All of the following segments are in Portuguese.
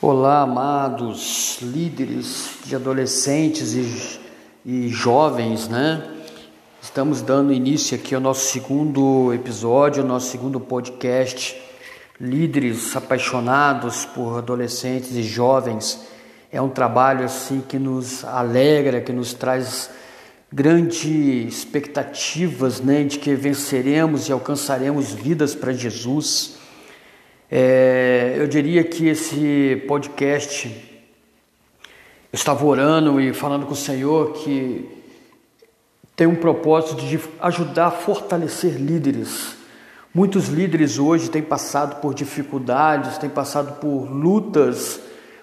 Olá, amados líderes de adolescentes e, e, jovens, né? Estamos dando início aqui ao nosso segundo episódio, ao nosso segundo podcast. Líderes apaixonados por adolescentes e jovens. É um trabalho assim que nos alegra, que nos traz grandes expectativas, né, de que venceremos e alcançaremos vidas para Jesus. É, eu diria que esse podcast, eu estava orando e falando com o Senhor que tem um propósito de ajudar a fortalecer líderes. Muitos líderes hoje têm passado por dificuldades, têm passado por lutas,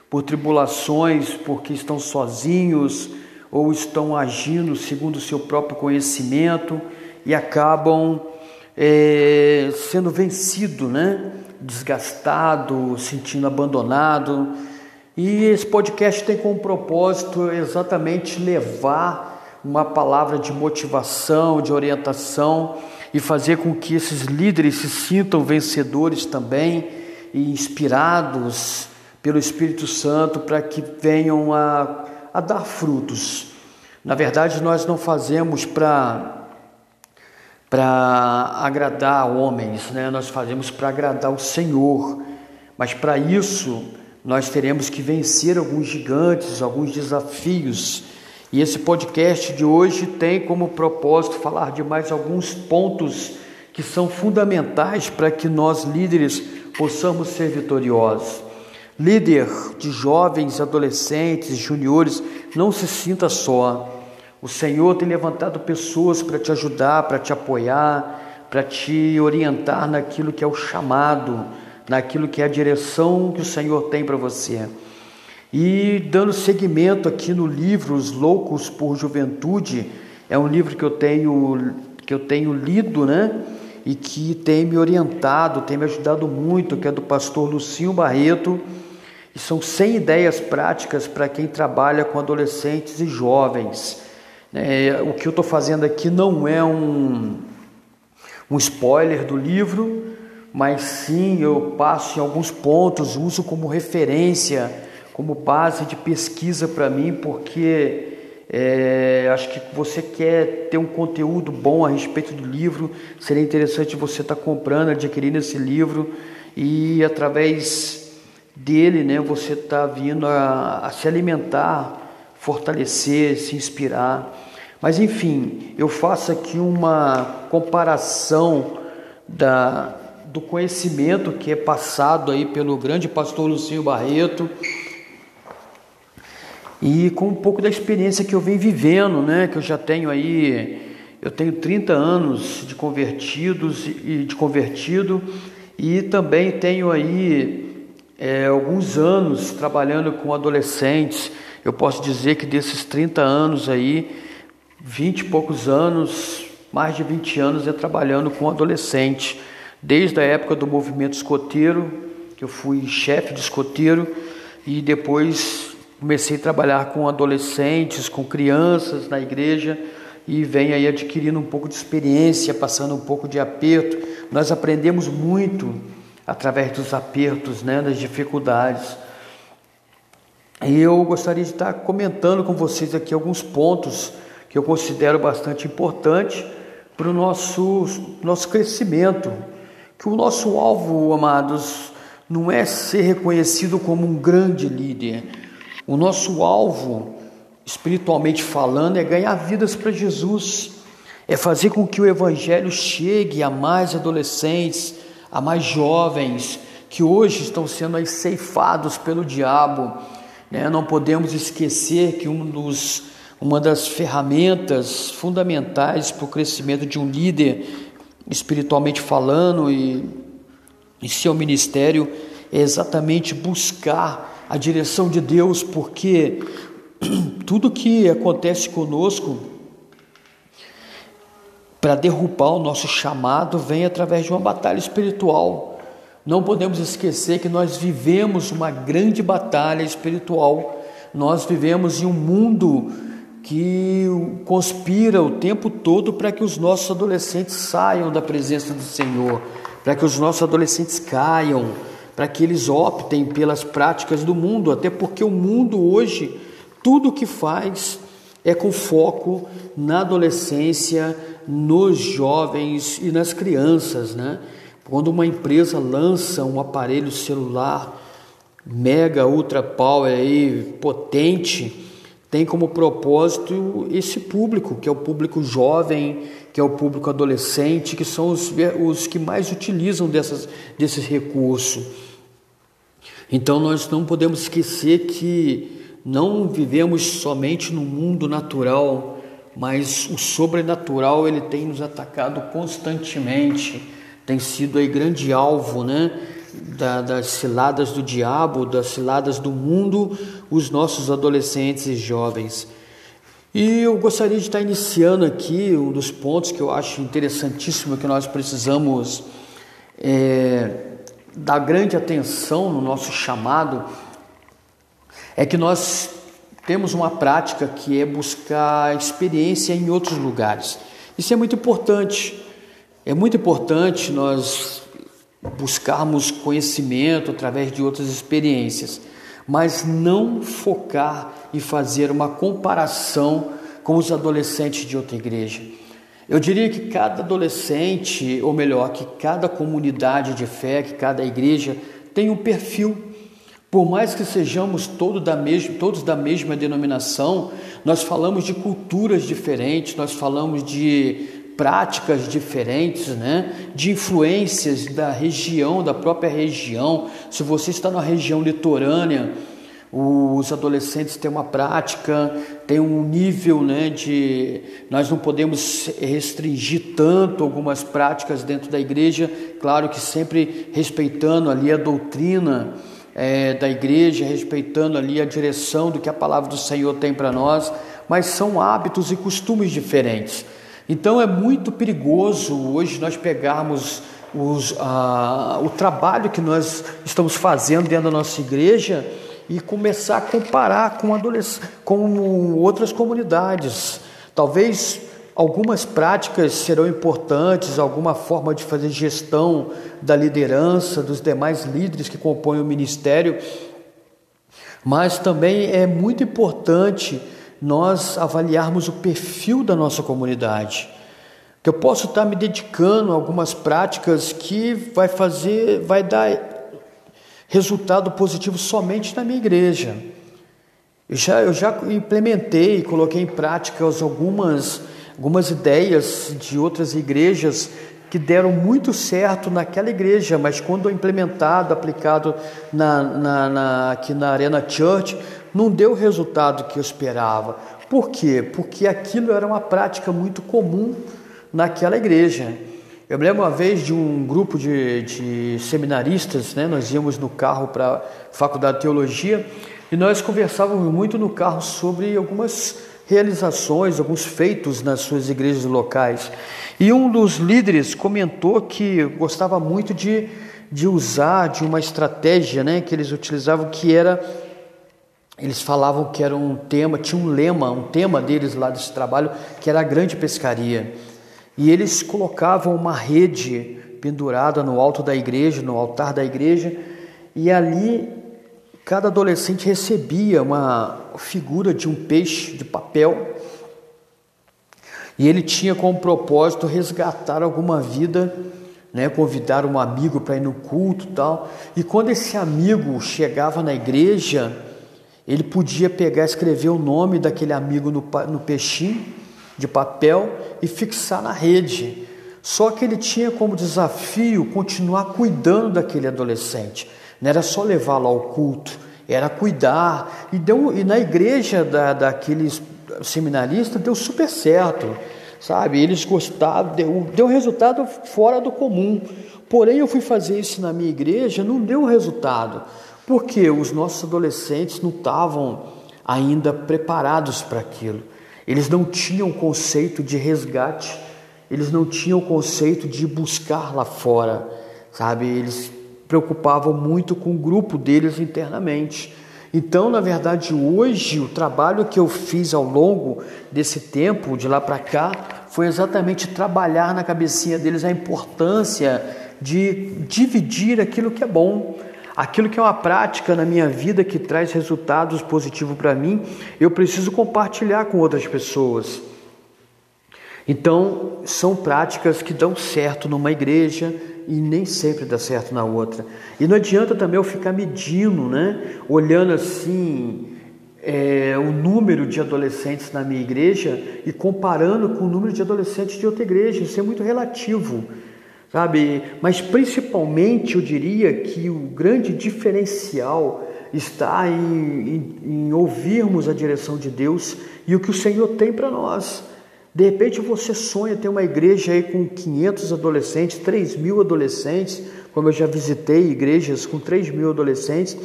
por tribulações, porque estão sozinhos ou estão agindo segundo o seu próprio conhecimento e acabam é, sendo vencido, né? Desgastado, sentindo abandonado. E esse podcast tem como propósito exatamente levar uma palavra de motivação, de orientação e fazer com que esses líderes se sintam vencedores também e inspirados pelo Espírito Santo para que venham a, a dar frutos. Na verdade, nós não fazemos para para agradar homens, né? nós fazemos para agradar o Senhor, mas para isso nós teremos que vencer alguns gigantes, alguns desafios. E esse podcast de hoje tem como propósito falar de mais alguns pontos que são fundamentais para que nós líderes possamos ser vitoriosos. Líder de jovens, adolescentes, juniores, não se sinta só. O Senhor tem levantado pessoas para te ajudar, para te apoiar, para te orientar naquilo que é o chamado, naquilo que é a direção que o Senhor tem para você. E dando seguimento aqui no livro Os Loucos por Juventude, é um livro que eu tenho que eu tenho lido, né? E que tem me orientado, tem me ajudado muito, que é do pastor Lucinho Barreto. E são 100 ideias práticas para quem trabalha com adolescentes e jovens. É, o que eu estou fazendo aqui não é um, um spoiler do livro, mas sim eu passo em alguns pontos, uso como referência, como base de pesquisa para mim, porque é, acho que você quer ter um conteúdo bom a respeito do livro, seria interessante você estar tá comprando, adquirindo esse livro e através dele, né, você está vindo a, a se alimentar, fortalecer, se inspirar. Mas enfim, eu faço aqui uma comparação da, do conhecimento que é passado aí pelo grande pastor Lucinho Barreto e com um pouco da experiência que eu venho vivendo, né? Que eu já tenho aí, eu tenho 30 anos de convertidos e de convertido e também tenho aí é, alguns anos trabalhando com adolescentes. Eu posso dizer que desses 30 anos aí, vinte e poucos anos, mais de 20 anos, é trabalhando com adolescente, desde a época do movimento escoteiro, que eu fui chefe de escoteiro, e depois comecei a trabalhar com adolescentes, com crianças na igreja, e vem aí adquirindo um pouco de experiência, passando um pouco de aperto. Nós aprendemos muito através dos apertos, né, das dificuldades. E eu gostaria de estar comentando com vocês aqui alguns pontos que eu considero bastante importante para o nosso, nosso crescimento. Que o nosso alvo, amados, não é ser reconhecido como um grande líder. O nosso alvo, espiritualmente falando, é ganhar vidas para Jesus, é fazer com que o Evangelho chegue a mais adolescentes, a mais jovens que hoje estão sendo aí ceifados pelo diabo. Né? Não podemos esquecer que um dos uma das ferramentas fundamentais para o crescimento de um líder, espiritualmente falando, e, e seu ministério é exatamente buscar a direção de Deus, porque tudo que acontece conosco para derrubar o nosso chamado vem através de uma batalha espiritual. Não podemos esquecer que nós vivemos uma grande batalha espiritual. Nós vivemos em um mundo que conspira o tempo todo para que os nossos adolescentes saiam da presença do Senhor, para que os nossos adolescentes caiam, para que eles optem pelas práticas do mundo, até porque o mundo hoje, tudo que faz é com foco na adolescência, nos jovens e nas crianças, né? Quando uma empresa lança um aparelho celular mega ultra power aí, potente, tem como propósito esse público, que é o público jovem, que é o público adolescente, que são os, os que mais utilizam dessas, desses recursos. Então nós não podemos esquecer que não vivemos somente no mundo natural, mas o sobrenatural ele tem nos atacado constantemente, tem sido aí grande alvo, né? Da, das ciladas do diabo, das ciladas do mundo, os nossos adolescentes e jovens. E eu gostaria de estar iniciando aqui um dos pontos que eu acho interessantíssimo que nós precisamos é, dar grande atenção no nosso chamado é que nós temos uma prática que é buscar experiência em outros lugares. Isso é muito importante. É muito importante nós buscarmos conhecimento através de outras experiências, mas não focar e fazer uma comparação com os adolescentes de outra igreja. Eu diria que cada adolescente, ou melhor, que cada comunidade de fé, que cada igreja tem um perfil por mais que sejamos todos da, mesma, todos da mesma denominação, nós falamos de culturas diferentes, nós falamos de práticas diferentes, né? de influências da região, da própria região. Se você está na região litorânea, os adolescentes têm uma prática, têm um nível né, de. Nós não podemos restringir tanto algumas práticas dentro da igreja, claro que sempre respeitando ali a doutrina é, da igreja, respeitando ali a direção do que a palavra do Senhor tem para nós, mas são hábitos e costumes diferentes. Então é muito perigoso hoje nós pegarmos os, a, o trabalho que nós estamos fazendo dentro da nossa igreja e começar a comparar com, com outras comunidades. Talvez Algumas práticas serão importantes, alguma forma de fazer gestão da liderança, dos demais líderes que compõem o ministério, mas também é muito importante nós avaliarmos o perfil da nossa comunidade. Que eu posso estar me dedicando a algumas práticas que vai fazer, vai dar resultado positivo somente na minha igreja. Eu já, eu já implementei, coloquei em prática algumas algumas ideias de outras igrejas que deram muito certo naquela igreja, mas quando implementado, aplicado na, na, na, aqui na Arena Church, não deu o resultado que eu esperava. Por quê? Porque aquilo era uma prática muito comum naquela igreja. Eu me lembro uma vez de um grupo de, de seminaristas, né? nós íamos no carro para a Faculdade de Teologia e nós conversávamos muito no carro sobre algumas realizações, alguns feitos nas suas igrejas locais. E um dos líderes comentou que gostava muito de, de usar de uma estratégia né, que eles utilizavam, que era. Eles falavam que era um tema, tinha um lema, um tema deles lá desse trabalho, que era a grande pescaria. E eles colocavam uma rede pendurada no alto da igreja, no altar da igreja, e ali Cada adolescente recebia uma figura de um peixe de papel e ele tinha como propósito resgatar alguma vida, né, convidar um amigo para ir no culto, tal. E quando esse amigo chegava na igreja, ele podia pegar, escrever o nome daquele amigo no, no peixinho de papel e fixar na rede. Só que ele tinha como desafio continuar cuidando daquele adolescente. Não era só levá-lo ao culto, era cuidar. E, deu, e na igreja da, daqueles seminaristas deu super certo, sabe? Eles gostavam, deu, deu resultado fora do comum. Porém, eu fui fazer isso na minha igreja, não deu resultado, porque os nossos adolescentes não estavam ainda preparados para aquilo. Eles não tinham conceito de resgate, eles não tinham conceito de buscar lá fora, sabe? Eles preocupavam muito com o grupo deles internamente. Então, na verdade, hoje o trabalho que eu fiz ao longo desse tempo, de lá para cá, foi exatamente trabalhar na cabecinha deles a importância de dividir aquilo que é bom, Aquilo que é uma prática na minha vida que traz resultados positivos para mim, eu preciso compartilhar com outras pessoas. Então, são práticas que dão certo numa igreja e nem sempre dá certo na outra. E não adianta também eu ficar medindo, né? Olhando assim é, o número de adolescentes na minha igreja e comparando com o número de adolescentes de outra igreja. Isso é muito relativo sabe? Mas principalmente eu diria que o grande diferencial está em, em, em ouvirmos a direção de Deus e o que o Senhor tem para nós. De repente você sonha ter uma igreja aí com 500 adolescentes, 3 mil adolescentes, como eu já visitei igrejas com 3 mil adolescentes,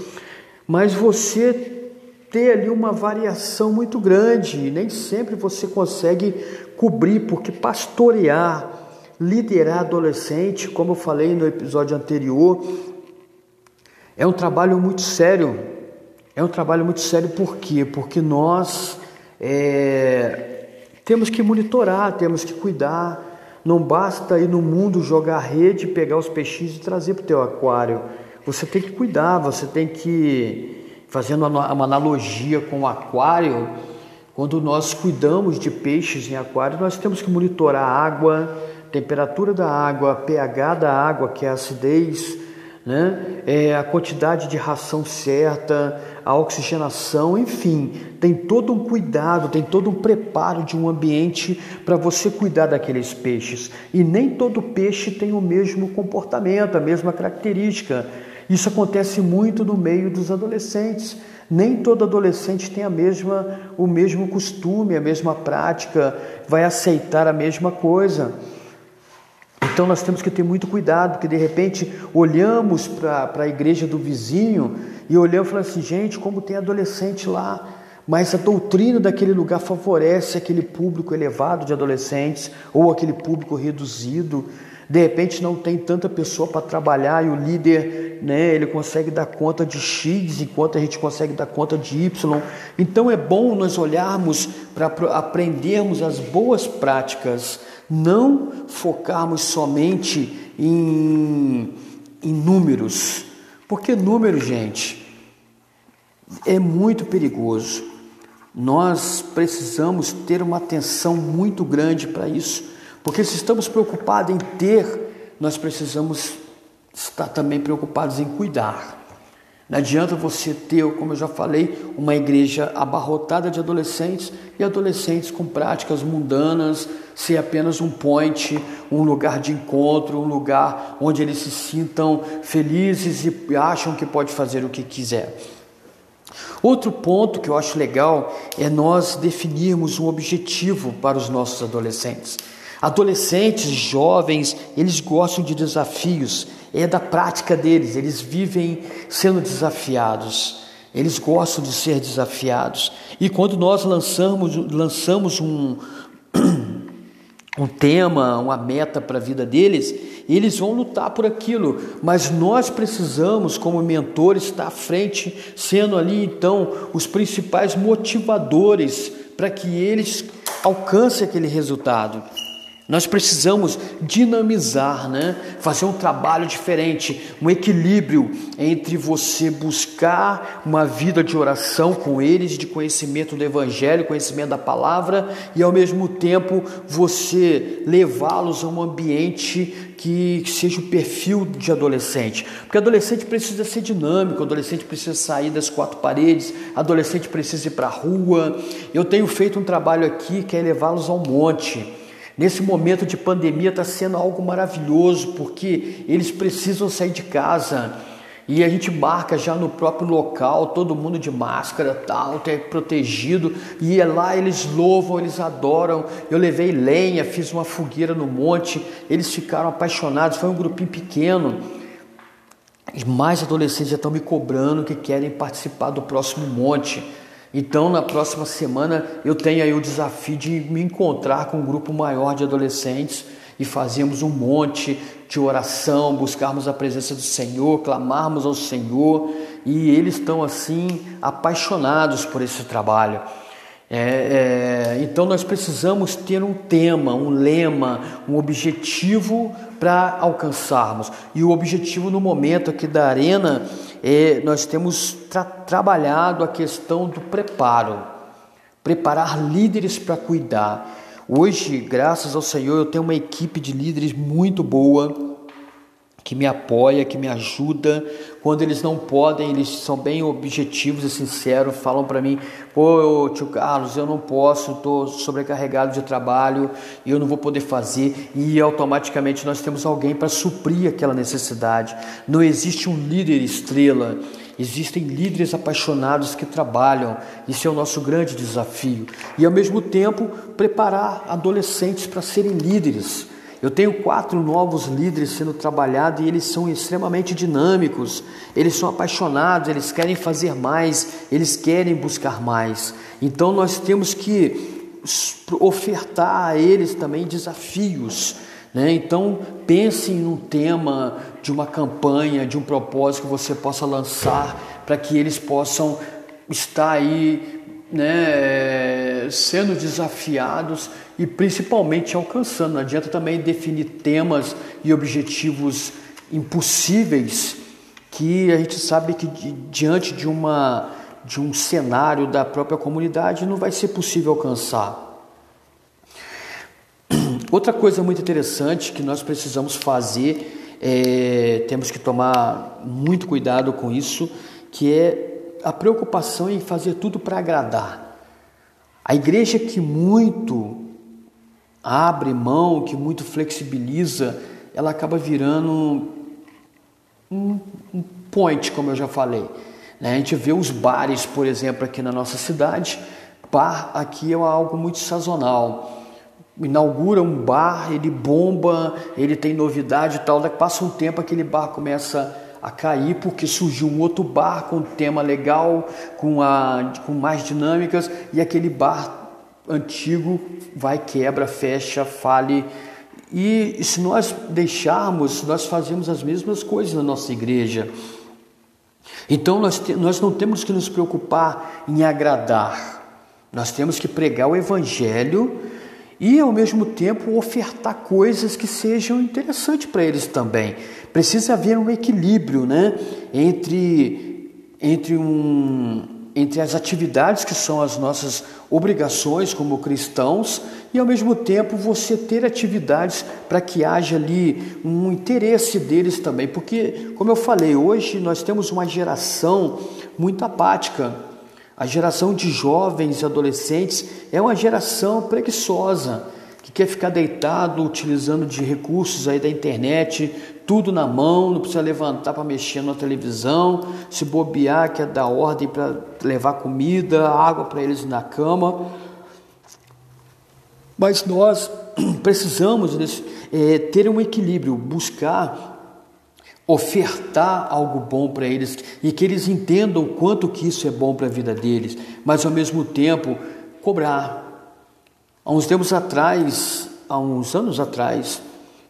mas você ter ali uma variação muito grande, nem sempre você consegue cobrir, porque pastorear, Liderar adolescente, como eu falei no episódio anterior, é um trabalho muito sério. É um trabalho muito sério por quê? Porque nós é, temos que monitorar, temos que cuidar. Não basta ir no mundo jogar rede, pegar os peixinhos e trazer para o teu aquário. Você tem que cuidar, você tem que, fazendo uma analogia com o aquário, quando nós cuidamos de peixes em aquário, nós temos que monitorar a água, temperatura da água, pH da água, que é a acidez, né? É a quantidade de ração certa, a oxigenação, enfim, tem todo um cuidado, tem todo um preparo de um ambiente para você cuidar daqueles peixes. E nem todo peixe tem o mesmo comportamento, a mesma característica. Isso acontece muito no meio dos adolescentes. Nem todo adolescente tem a mesma, o mesmo costume, a mesma prática, vai aceitar a mesma coisa. Então nós temos que ter muito cuidado, porque de repente olhamos para a igreja do vizinho e olhamos e falamos assim, gente, como tem adolescente lá, mas a doutrina daquele lugar favorece aquele público elevado de adolescentes ou aquele público reduzido. De repente não tem tanta pessoa para trabalhar e o líder, né, ele consegue dar conta de X enquanto a gente consegue dar conta de Y. Então é bom nós olharmos para aprendermos as boas práticas não focarmos somente em, em números, porque número, gente, é muito perigoso. Nós precisamos ter uma atenção muito grande para isso, porque se estamos preocupados em ter, nós precisamos estar também preocupados em cuidar. Não adianta você ter, como eu já falei, uma igreja abarrotada de adolescentes e adolescentes com práticas mundanas, ser apenas um point, um lugar de encontro, um lugar onde eles se sintam felizes e acham que pode fazer o que quiser. Outro ponto que eu acho legal é nós definirmos um objetivo para os nossos adolescentes. Adolescentes, jovens, eles gostam de desafios, é da prática deles, eles vivem sendo desafiados, eles gostam de ser desafiados. E quando nós lançamos, lançamos um, um tema, uma meta para a vida deles, eles vão lutar por aquilo, mas nós precisamos, como mentores, estar à frente, sendo ali então os principais motivadores para que eles alcancem aquele resultado. Nós precisamos dinamizar, né? fazer um trabalho diferente, um equilíbrio entre você buscar uma vida de oração com eles, de conhecimento do Evangelho, conhecimento da palavra, e ao mesmo tempo você levá-los a um ambiente que seja o perfil de adolescente. Porque adolescente precisa ser dinâmico, adolescente precisa sair das quatro paredes, adolescente precisa ir para a rua. Eu tenho feito um trabalho aqui que é levá-los ao monte Nesse momento de pandemia está sendo algo maravilhoso, porque eles precisam sair de casa e a gente marca já no próprio local, todo mundo de máscara, tal, até protegido, e é lá eles louvam, eles adoram. Eu levei lenha, fiz uma fogueira no monte, eles ficaram apaixonados, foi um grupinho pequeno. E mais adolescentes já estão me cobrando que querem participar do próximo monte. Então, na próxima semana, eu tenho aí o desafio de me encontrar com um grupo maior de adolescentes e fazermos um monte de oração, buscarmos a presença do Senhor, clamarmos ao Senhor, e eles estão assim apaixonados por esse trabalho. É, é, então nós precisamos ter um tema, um lema, um objetivo para alcançarmos. E o objetivo no momento aqui da arena é nós temos tra trabalhado a questão do preparo, preparar líderes para cuidar. Hoje, graças ao Senhor, eu tenho uma equipe de líderes muito boa que me apoia, que me ajuda. Quando eles não podem, eles são bem objetivos e sinceros, falam para mim: "Pô, tio Carlos, eu não posso, estou sobrecarregado de trabalho e eu não vou poder fazer". E automaticamente nós temos alguém para suprir aquela necessidade. Não existe um líder estrela. Existem líderes apaixonados que trabalham, isso é o nosso grande desafio. E ao mesmo tempo, preparar adolescentes para serem líderes eu tenho quatro novos líderes sendo trabalhados e eles são extremamente dinâmicos, eles são apaixonados, eles querem fazer mais, eles querem buscar mais. Então nós temos que ofertar a eles também desafios. Né? Então pense num tema de uma campanha, de um propósito que você possa lançar para que eles possam estar aí né, sendo desafiados e principalmente alcançando. Não adianta também definir temas e objetivos impossíveis que a gente sabe que diante de uma de um cenário da própria comunidade não vai ser possível alcançar. Outra coisa muito interessante que nós precisamos fazer, é, temos que tomar muito cuidado com isso, que é a preocupação em fazer tudo para agradar. A igreja que muito abre mão, que muito flexibiliza, ela acaba virando um, um point, como eu já falei. Né? A gente vê os bares, por exemplo, aqui na nossa cidade. Bar aqui é algo muito sazonal. Inaugura um bar, ele bomba, ele tem novidade e tal. Daí passa um tempo, aquele bar começa a cair porque surgiu um outro bar com tema legal, com, a, com mais dinâmicas, e aquele bar antigo vai, quebra, fecha, fale. E se nós deixarmos, nós fazemos as mesmas coisas na nossa igreja. Então nós, te, nós não temos que nos preocupar em agradar, nós temos que pregar o Evangelho e ao mesmo tempo ofertar coisas que sejam interessantes para eles também. Precisa haver um equilíbrio né, entre, entre um, entre as atividades que são as nossas obrigações como cristãos e ao mesmo tempo você ter atividades para que haja ali um interesse deles também, porque como eu falei, hoje nós temos uma geração muito apática. A geração de jovens e adolescentes é uma geração preguiçosa que quer ficar deitado utilizando de recursos aí da internet, tudo na mão, não precisa levantar para mexer na televisão, se bobear, quer dar ordem para levar comida, água para eles na cama. Mas nós precisamos é, ter um equilíbrio, buscar ofertar algo bom para eles e que eles entendam quanto que isso é bom para a vida deles, mas ao mesmo tempo cobrar, Há uns tempos atrás, há uns anos atrás,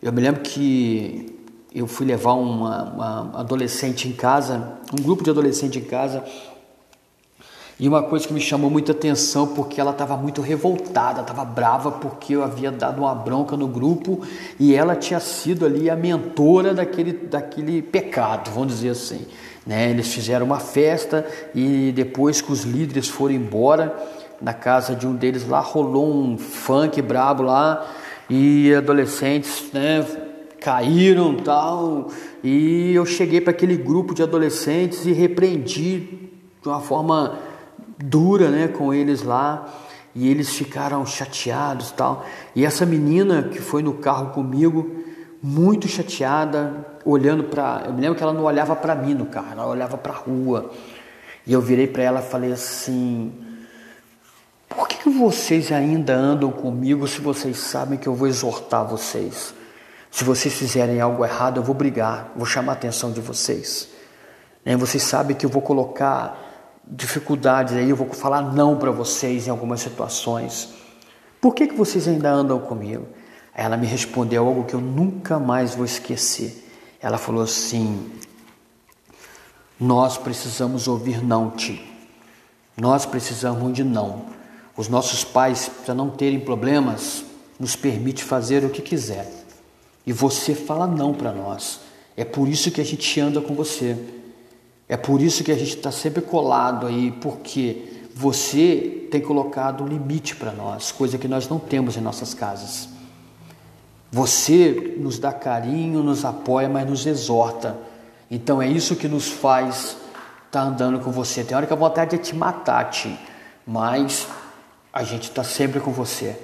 eu me lembro que eu fui levar uma, uma adolescente em casa, um grupo de adolescente em casa, e uma coisa que me chamou muita atenção, porque ela estava muito revoltada, estava brava porque eu havia dado uma bronca no grupo e ela tinha sido ali a mentora daquele, daquele pecado, vamos dizer assim. Né? Eles fizeram uma festa e depois que os líderes foram embora, na casa de um deles lá rolou um funk brabo lá e adolescentes, né, caíram tal e eu cheguei para aquele grupo de adolescentes e repreendi de uma forma dura, né, com eles lá e eles ficaram chateados tal e essa menina que foi no carro comigo muito chateada olhando para eu me lembro que ela não olhava para mim no carro ela olhava para a rua e eu virei para ela e falei assim por que, que vocês ainda andam comigo se vocês sabem que eu vou exortar vocês? Se vocês fizerem algo errado, eu vou brigar, vou chamar a atenção de vocês. Né? Vocês sabem que eu vou colocar dificuldades aí, eu vou falar não para vocês em algumas situações. Por que, que vocês ainda andam comigo? Ela me respondeu algo que eu nunca mais vou esquecer. Ela falou assim: Nós precisamos ouvir não, Ti. Nós precisamos de não. Os nossos pais, para não terem problemas, nos permite fazer o que quiser. E você fala não para nós. É por isso que a gente anda com você. É por isso que a gente está sempre colado aí, porque você tem colocado um limite para nós, coisa que nós não temos em nossas casas. Você nos dá carinho, nos apoia, mas nos exorta. Então é isso que nos faz estar tá andando com você. Tem hora que a vontade é te matar, Ti, mas a gente está sempre com você.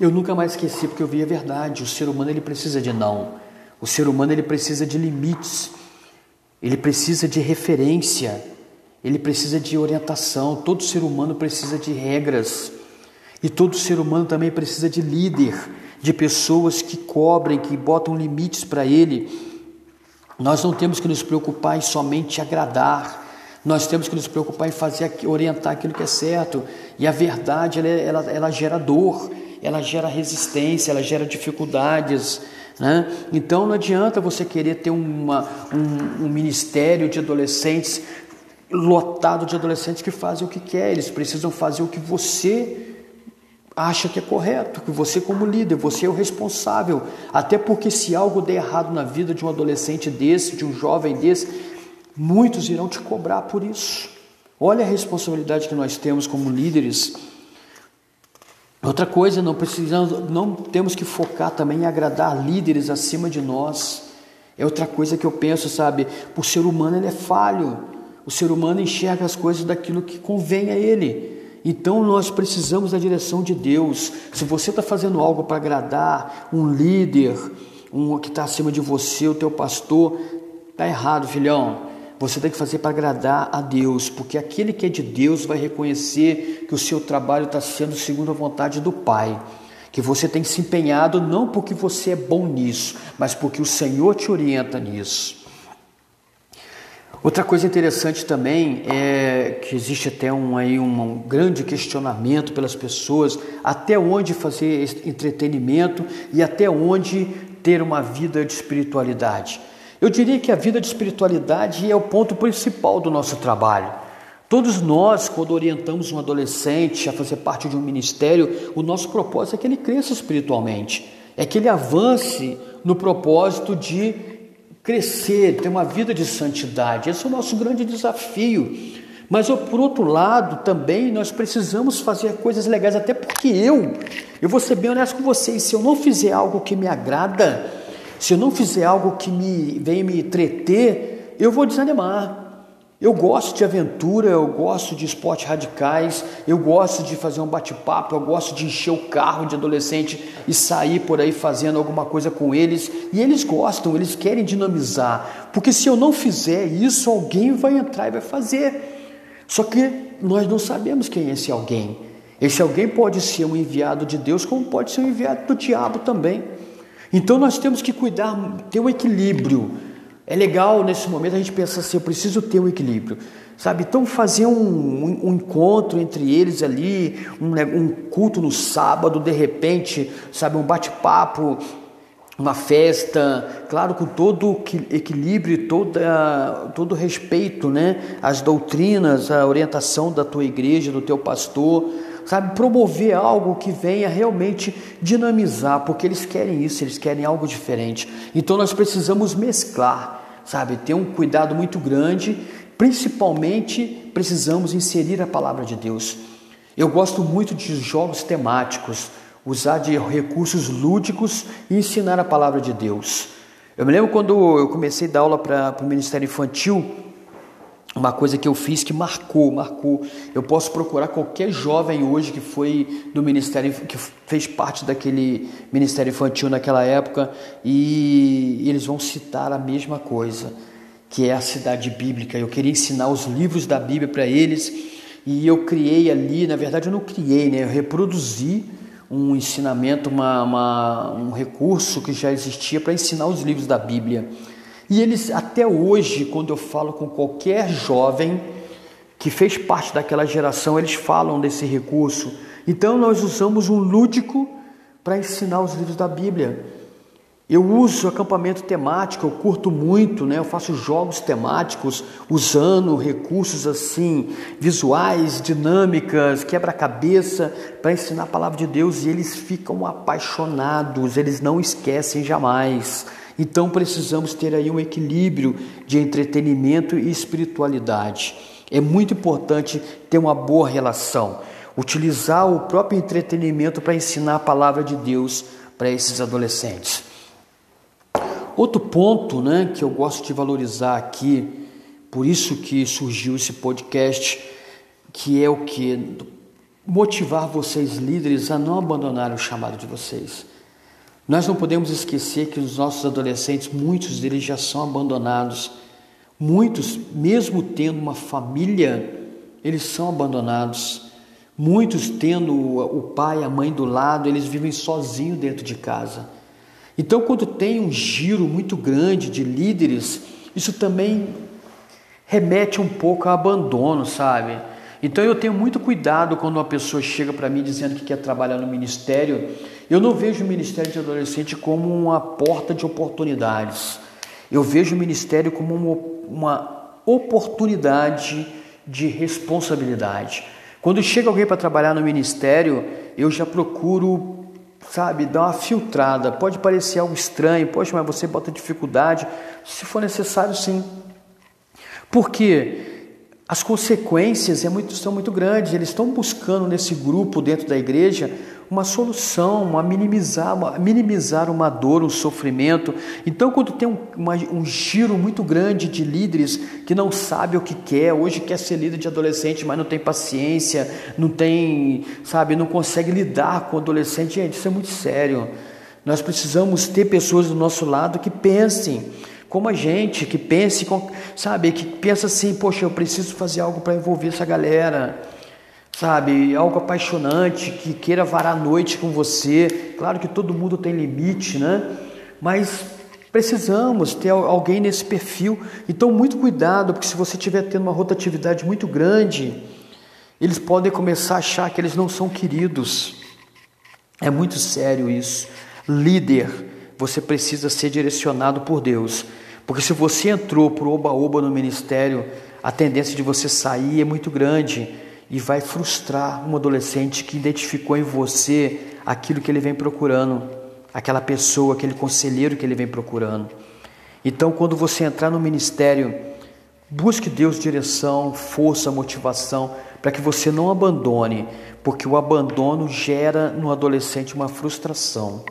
Eu nunca mais esqueci porque eu vi a verdade. O ser humano ele precisa de não. O ser humano ele precisa de limites. Ele precisa de referência. Ele precisa de orientação. Todo ser humano precisa de regras. E todo ser humano também precisa de líder, de pessoas que cobrem, que botam limites para ele. Nós não temos que nos preocupar em somente agradar. Nós temos que nos preocupar em fazer, orientar aquilo que é certo. E a verdade, ela, ela, ela gera dor, ela gera resistência, ela gera dificuldades. Né? Então não adianta você querer ter uma, um, um ministério de adolescentes lotado de adolescentes que fazem o que quer, eles precisam fazer o que você acha que é correto, que você como líder, você é o responsável. Até porque se algo der errado na vida de um adolescente desse, de um jovem desse, muitos irão te cobrar por isso. Olha a responsabilidade que nós temos como líderes Outra coisa, não precisamos, não temos que focar também em agradar líderes acima de nós. É outra coisa que eu penso, sabe? O ser humano ele é falho. O ser humano enxerga as coisas daquilo que convém a ele. Então nós precisamos da direção de Deus. Se você está fazendo algo para agradar um líder, um que está acima de você, o teu pastor, está errado, filhão. Você tem que fazer para agradar a Deus, porque aquele que é de Deus vai reconhecer que o seu trabalho está sendo segundo a vontade do Pai. Que você tem se empenhado não porque você é bom nisso, mas porque o Senhor te orienta nisso. Outra coisa interessante também é que existe até um, aí um grande questionamento pelas pessoas até onde fazer entretenimento e até onde ter uma vida de espiritualidade. Eu diria que a vida de espiritualidade é o ponto principal do nosso trabalho. Todos nós, quando orientamos um adolescente a fazer parte de um ministério, o nosso propósito é que ele cresça espiritualmente, é que ele avance no propósito de crescer, ter uma vida de santidade. Esse é o nosso grande desafio. Mas por outro lado, também nós precisamos fazer coisas legais, até porque eu, eu vou ser bem honesto com vocês, se eu não fizer algo que me agrada, se eu não fizer algo que me vem me entreter, eu vou desanimar. Eu gosto de aventura, eu gosto de esportes radicais, eu gosto de fazer um bate-papo, eu gosto de encher o carro de adolescente e sair por aí fazendo alguma coisa com eles. E eles gostam, eles querem dinamizar, porque se eu não fizer isso, alguém vai entrar e vai fazer. Só que nós não sabemos quem é esse alguém. Esse alguém pode ser um enviado de Deus, como pode ser um enviado do diabo também. Então nós temos que cuidar, ter um equilíbrio. É legal nesse momento a gente pensar assim, eu preciso ter um equilíbrio, sabe? Então fazer um, um, um encontro entre eles ali, um, um, culto no sábado, de repente, sabe, um bate-papo, uma festa, claro, com todo equilíbrio, toda, todo respeito, né? As doutrinas, a orientação da tua igreja, do teu pastor, sabe, promover algo que venha realmente dinamizar, porque eles querem isso, eles querem algo diferente. Então nós precisamos mesclar, sabe, ter um cuidado muito grande, principalmente precisamos inserir a palavra de Deus. Eu gosto muito de jogos temáticos, usar de recursos lúdicos e ensinar a palavra de Deus. Eu me lembro quando eu comecei a dar aula para o Ministério Infantil, uma coisa que eu fiz que marcou, marcou. Eu posso procurar qualquer jovem hoje que foi no ministério, que fez parte daquele ministério infantil naquela época, e eles vão citar a mesma coisa, que é a cidade bíblica. Eu queria ensinar os livros da Bíblia para eles, e eu criei ali, na verdade eu não criei, né? Eu reproduzi um ensinamento, uma, uma um recurso que já existia para ensinar os livros da Bíblia. E eles, até hoje, quando eu falo com qualquer jovem que fez parte daquela geração, eles falam desse recurso. Então, nós usamos um lúdico para ensinar os livros da Bíblia. Eu uso acampamento temático, eu curto muito, né? Eu faço jogos temáticos usando recursos assim, visuais, dinâmicas, quebra-cabeça para ensinar a palavra de Deus e eles ficam apaixonados, eles não esquecem jamais. Então precisamos ter aí um equilíbrio de entretenimento e espiritualidade. É muito importante ter uma boa relação, utilizar o próprio entretenimento para ensinar a palavra de Deus para esses adolescentes. Outro ponto né, que eu gosto de valorizar aqui, por isso que surgiu esse podcast, que é o que? Motivar vocês líderes a não abandonar o chamado de vocês. Nós não podemos esquecer que os nossos adolescentes, muitos deles já são abandonados. Muitos, mesmo tendo uma família, eles são abandonados. Muitos tendo o pai, a mãe do lado, eles vivem sozinhos dentro de casa. Então, quando tem um giro muito grande de líderes, isso também remete um pouco a abandono, sabe? Então eu tenho muito cuidado quando uma pessoa chega para mim dizendo que quer trabalhar no ministério. Eu não vejo o ministério de adolescente como uma porta de oportunidades. Eu vejo o ministério como uma, oportunidade de responsabilidade. Quando chega alguém para trabalhar no ministério, eu já procuro sabe, dar uma filtrada. Pode parecer algo estranho, poxa, mas você bota dificuldade. Se for necessário, sim. Porque as consequências é muito, são muito grandes. Eles estão buscando nesse grupo dentro da igreja uma solução, uma minimizar, uma, minimizar uma dor, um sofrimento. Então, quando tem um, uma, um giro muito grande de líderes que não sabe o que quer, hoje quer ser líder de adolescente, mas não tem paciência, não tem, sabe, não consegue lidar com o adolescente, gente, isso é muito sério. Nós precisamos ter pessoas do nosso lado que pensem como a gente, que pense, sabe, que pensa assim, poxa, eu preciso fazer algo para envolver essa galera sabe? Algo apaixonante, que queira varar a noite com você. Claro que todo mundo tem limite, né? Mas precisamos ter alguém nesse perfil. Então, muito cuidado, porque se você estiver tendo uma rotatividade muito grande, eles podem começar a achar que eles não são queridos. É muito sério isso. Líder, você precisa ser direcionado por Deus. Porque se você entrou por oba-oba no ministério, a tendência de você sair é muito grande e vai frustrar um adolescente que identificou em você aquilo que ele vem procurando, aquela pessoa, aquele conselheiro que ele vem procurando. Então, quando você entrar no ministério, busque Deus direção, força, motivação, para que você não abandone, porque o abandono gera no adolescente uma frustração.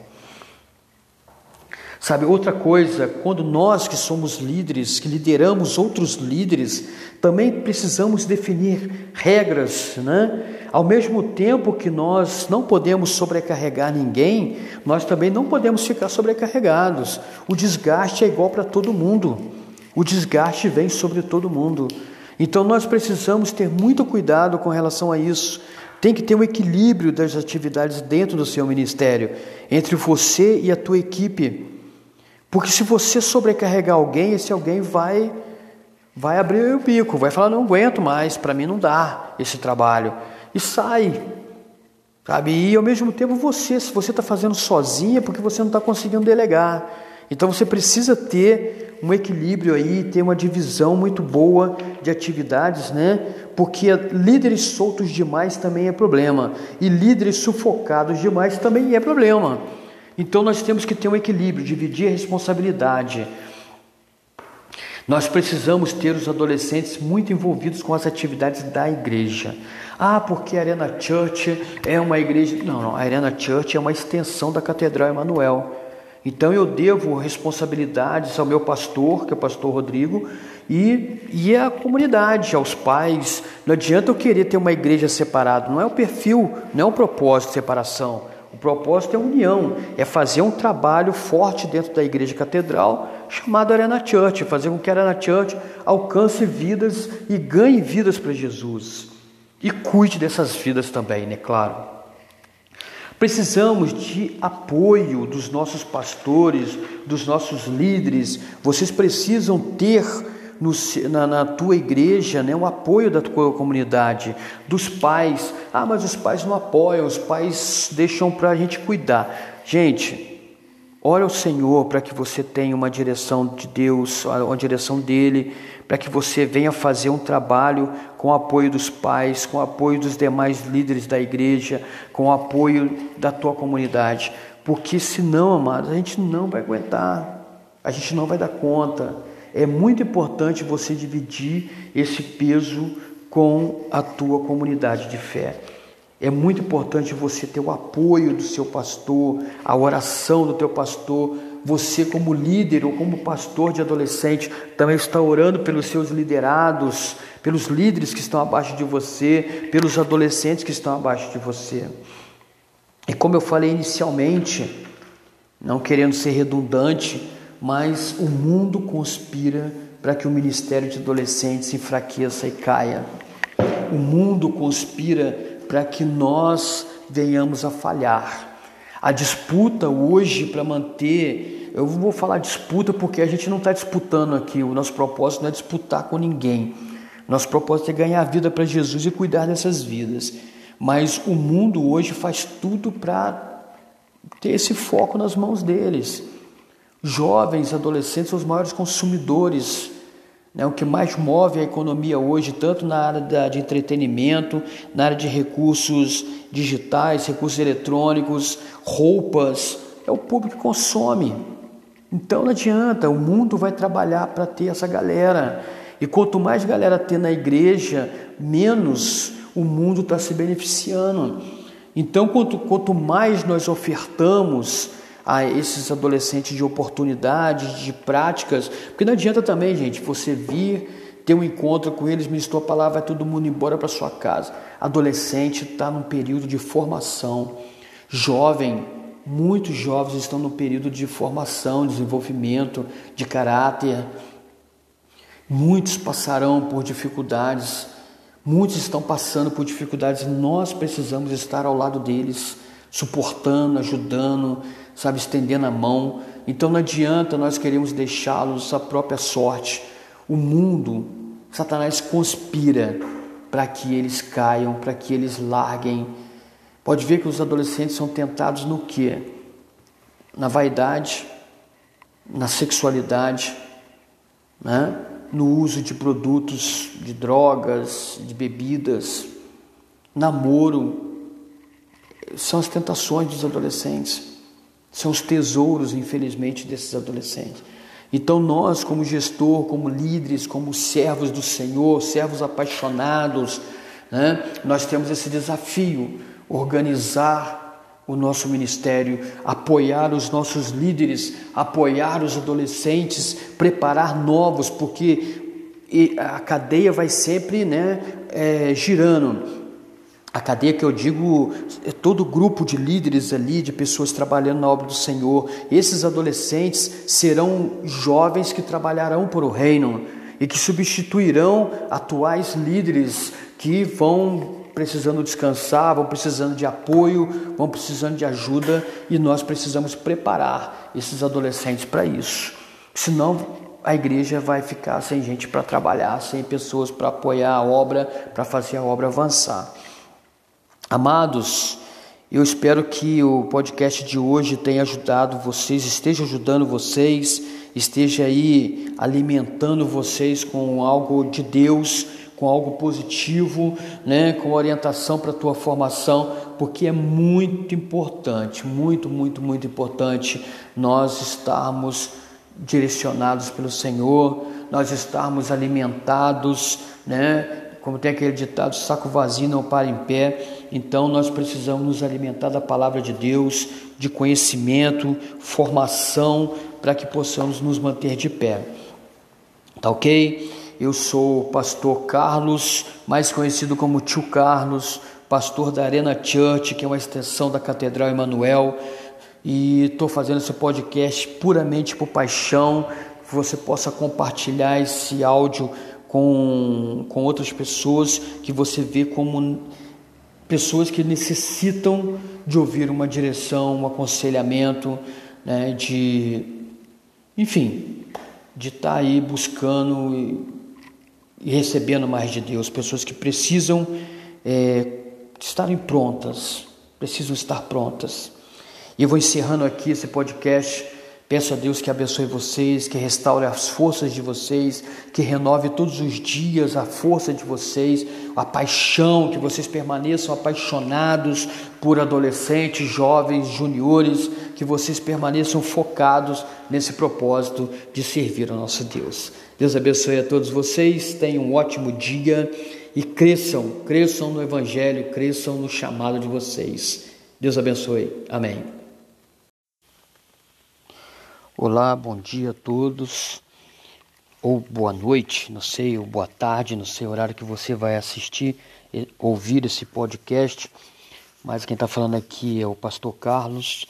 Sabe, outra coisa, quando nós que somos líderes, que lideramos outros líderes, também precisamos definir regras, né? Ao mesmo tempo que nós não podemos sobrecarregar ninguém, nós também não podemos ficar sobrecarregados. O desgaste é igual para todo mundo. O desgaste vem sobre todo mundo. Então nós precisamos ter muito cuidado com relação a isso. Tem que ter um equilíbrio das atividades dentro do seu ministério, entre você e a tua equipe. Porque se você sobrecarregar alguém, esse alguém vai vai abrir o bico, vai falar não aguento mais, para mim não dá esse trabalho e sai, sabe? E ao mesmo tempo você, se você está fazendo sozinha, é porque você não está conseguindo delegar. Então você precisa ter um equilíbrio aí, ter uma divisão muito boa de atividades, né? Porque líderes soltos demais também é problema e líderes sufocados demais também é problema. Então nós temos que ter um equilíbrio, dividir a responsabilidade. Nós precisamos ter os adolescentes muito envolvidos com as atividades da igreja. Ah, porque a Arena Church é uma igreja. Não, não, a Arena Church é uma extensão da Catedral Emanuel. Então eu devo responsabilidades ao meu pastor, que é o pastor Rodrigo, e, e à comunidade, aos pais. Não adianta eu querer ter uma igreja separada, não é o perfil, não é o propósito de separação. O propósito é união, é fazer um trabalho forte dentro da igreja catedral, chamado Arena Church, fazer com que a Arena Church alcance vidas e ganhe vidas para Jesus. E cuide dessas vidas também, né? Claro. Precisamos de apoio dos nossos pastores, dos nossos líderes. Vocês precisam ter no, na, na, tua igreja, né, o apoio da tua comunidade, dos pais. Ah, mas os pais não apoiam, os pais deixam para a gente cuidar. Gente, Ore ao Senhor para que você tenha uma direção de Deus, uma direção dele, para que você venha fazer um trabalho com o apoio dos pais, com o apoio dos demais líderes da igreja, com o apoio da tua comunidade. Porque senão, amados, a gente não vai aguentar, a gente não vai dar conta. É muito importante você dividir esse peso com a tua comunidade de fé. É muito importante você ter o apoio do seu pastor, a oração do teu pastor. Você, como líder ou como pastor de adolescente, também está orando pelos seus liderados, pelos líderes que estão abaixo de você, pelos adolescentes que estão abaixo de você. E como eu falei inicialmente, não querendo ser redundante, mas o mundo conspira para que o ministério de adolescentes enfraqueça e caia. O mundo conspira para que nós venhamos a falhar. A disputa hoje para manter, eu vou falar disputa porque a gente não está disputando aqui, o nosso propósito não é disputar com ninguém. Nosso propósito é ganhar vida para Jesus e cuidar dessas vidas. Mas o mundo hoje faz tudo para ter esse foco nas mãos deles. Jovens, adolescentes são os maiores consumidores né? O que mais move a economia hoje, tanto na área de entretenimento, na área de recursos digitais, recursos eletrônicos, roupas, é o público que consome. Então não adianta, o mundo vai trabalhar para ter essa galera. E quanto mais galera ter na igreja, menos o mundo está se beneficiando. Então, quanto, quanto mais nós ofertamos a esses adolescentes de oportunidades, de práticas, porque não adianta também, gente, você vir ter um encontro com eles, ministrou a palavra, vai todo mundo embora para sua casa. Adolescente está num período de formação, jovem, muitos jovens estão no período de formação, desenvolvimento de caráter. Muitos passarão por dificuldades, muitos estão passando por dificuldades, nós precisamos estar ao lado deles, suportando, ajudando, sabe, estendendo a mão. Então não adianta nós queremos deixá-los à própria sorte. O mundo, Satanás conspira para que eles caiam, para que eles larguem. Pode ver que os adolescentes são tentados no que? Na vaidade, na sexualidade, né? no uso de produtos, de drogas, de bebidas, namoro. São as tentações dos adolescentes. São os tesouros, infelizmente, desses adolescentes. Então, nós, como gestor, como líderes, como servos do Senhor, servos apaixonados, né, nós temos esse desafio: organizar o nosso ministério, apoiar os nossos líderes, apoiar os adolescentes, preparar novos, porque a cadeia vai sempre né, é, girando. A cadeia que eu digo é todo grupo de líderes ali, de pessoas trabalhando na obra do Senhor. Esses adolescentes serão jovens que trabalharão por o reino e que substituirão atuais líderes que vão precisando descansar, vão precisando de apoio, vão precisando de ajuda e nós precisamos preparar esses adolescentes para isso. Senão a igreja vai ficar sem gente para trabalhar, sem pessoas para apoiar a obra, para fazer a obra avançar. Amados, eu espero que o podcast de hoje tenha ajudado vocês, esteja ajudando vocês, esteja aí alimentando vocês com algo de Deus, com algo positivo, né, com orientação para a tua formação, porque é muito importante, muito, muito, muito importante nós estarmos direcionados pelo Senhor, nós estarmos alimentados, né, como tem aquele ditado, saco vazio não para em pé. Então nós precisamos nos alimentar da palavra de Deus, de conhecimento, formação, para que possamos nos manter de pé. Tá ok? Eu sou o pastor Carlos, mais conhecido como Tio Carlos, pastor da Arena Church, que é uma extensão da Catedral Emanuel, e estou fazendo esse podcast puramente por paixão, que você possa compartilhar esse áudio com, com outras pessoas que você vê como pessoas que necessitam de ouvir uma direção, um aconselhamento, né, de, enfim, de estar tá aí buscando e, e, recebendo mais de Deus, pessoas que precisam é, estarem prontas, precisam estar prontas. E eu vou encerrando aqui esse podcast. Peço a Deus que abençoe vocês, que restaure as forças de vocês, que renove todos os dias a força de vocês, a paixão, que vocês permaneçam apaixonados por adolescentes, jovens, juniores, que vocês permaneçam focados nesse propósito de servir ao nosso Deus. Deus abençoe a todos vocês, tenham um ótimo dia e cresçam, cresçam no Evangelho, cresçam no chamado de vocês. Deus abençoe. Amém. Olá, bom dia a todos, ou boa noite, não sei, ou boa tarde, não sei o horário que você vai assistir, ouvir esse podcast. Mas quem está falando aqui é o pastor Carlos,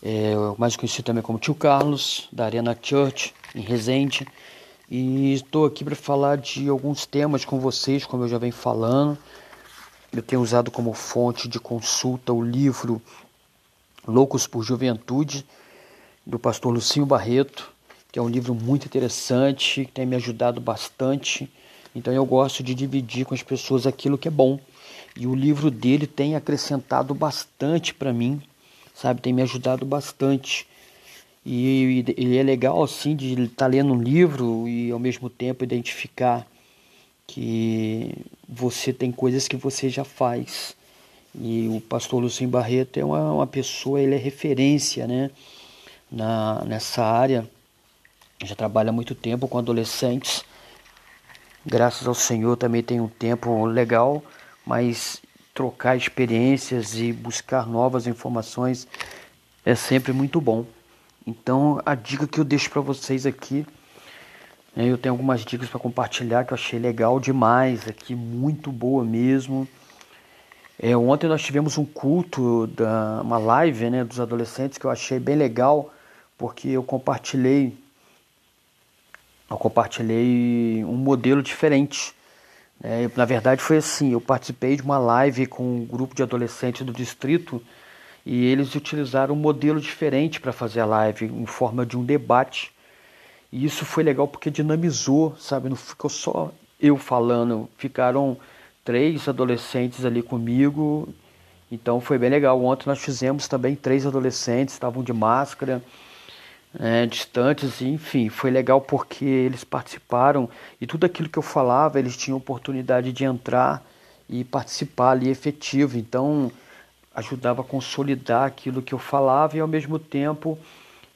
é, mais conhecido também como Tio Carlos, da Arena Church, em Resende. E estou aqui para falar de alguns temas com vocês, como eu já venho falando. Eu tenho usado como fonte de consulta o livro Loucos por Juventude, do pastor Lucinho Barreto, que é um livro muito interessante, que tem me ajudado bastante. Então eu gosto de dividir com as pessoas aquilo que é bom. E o livro dele tem acrescentado bastante para mim, sabe? Tem me ajudado bastante. E, e é legal assim de estar tá lendo um livro e ao mesmo tempo identificar que você tem coisas que você já faz. E o pastor Lucinho Barreto é uma, uma pessoa, ele é referência né, na, nessa área. Já trabalha há muito tempo com adolescentes. Graças ao Senhor também tem um tempo legal, mas trocar experiências e buscar novas informações é sempre muito bom. Então, a dica que eu deixo para vocês aqui, né, eu tenho algumas dicas para compartilhar que eu achei legal demais aqui, muito boa mesmo. É, ontem nós tivemos um culto, da, uma live né, dos adolescentes que eu achei bem legal, porque eu compartilhei, eu compartilhei um modelo diferente. Né. na verdade foi assim, eu participei de uma live com um grupo de adolescentes do distrito e eles utilizaram um modelo diferente para fazer a live, em forma de um debate. E isso foi legal porque dinamizou, sabe? Não ficou só eu falando, ficaram três adolescentes ali comigo. Então foi bem legal. Ontem nós fizemos também três adolescentes, estavam de máscara, né, distantes, enfim, foi legal porque eles participaram e tudo aquilo que eu falava, eles tinham oportunidade de entrar e participar ali efetivo. Então, ajudava a consolidar aquilo que eu falava e ao mesmo tempo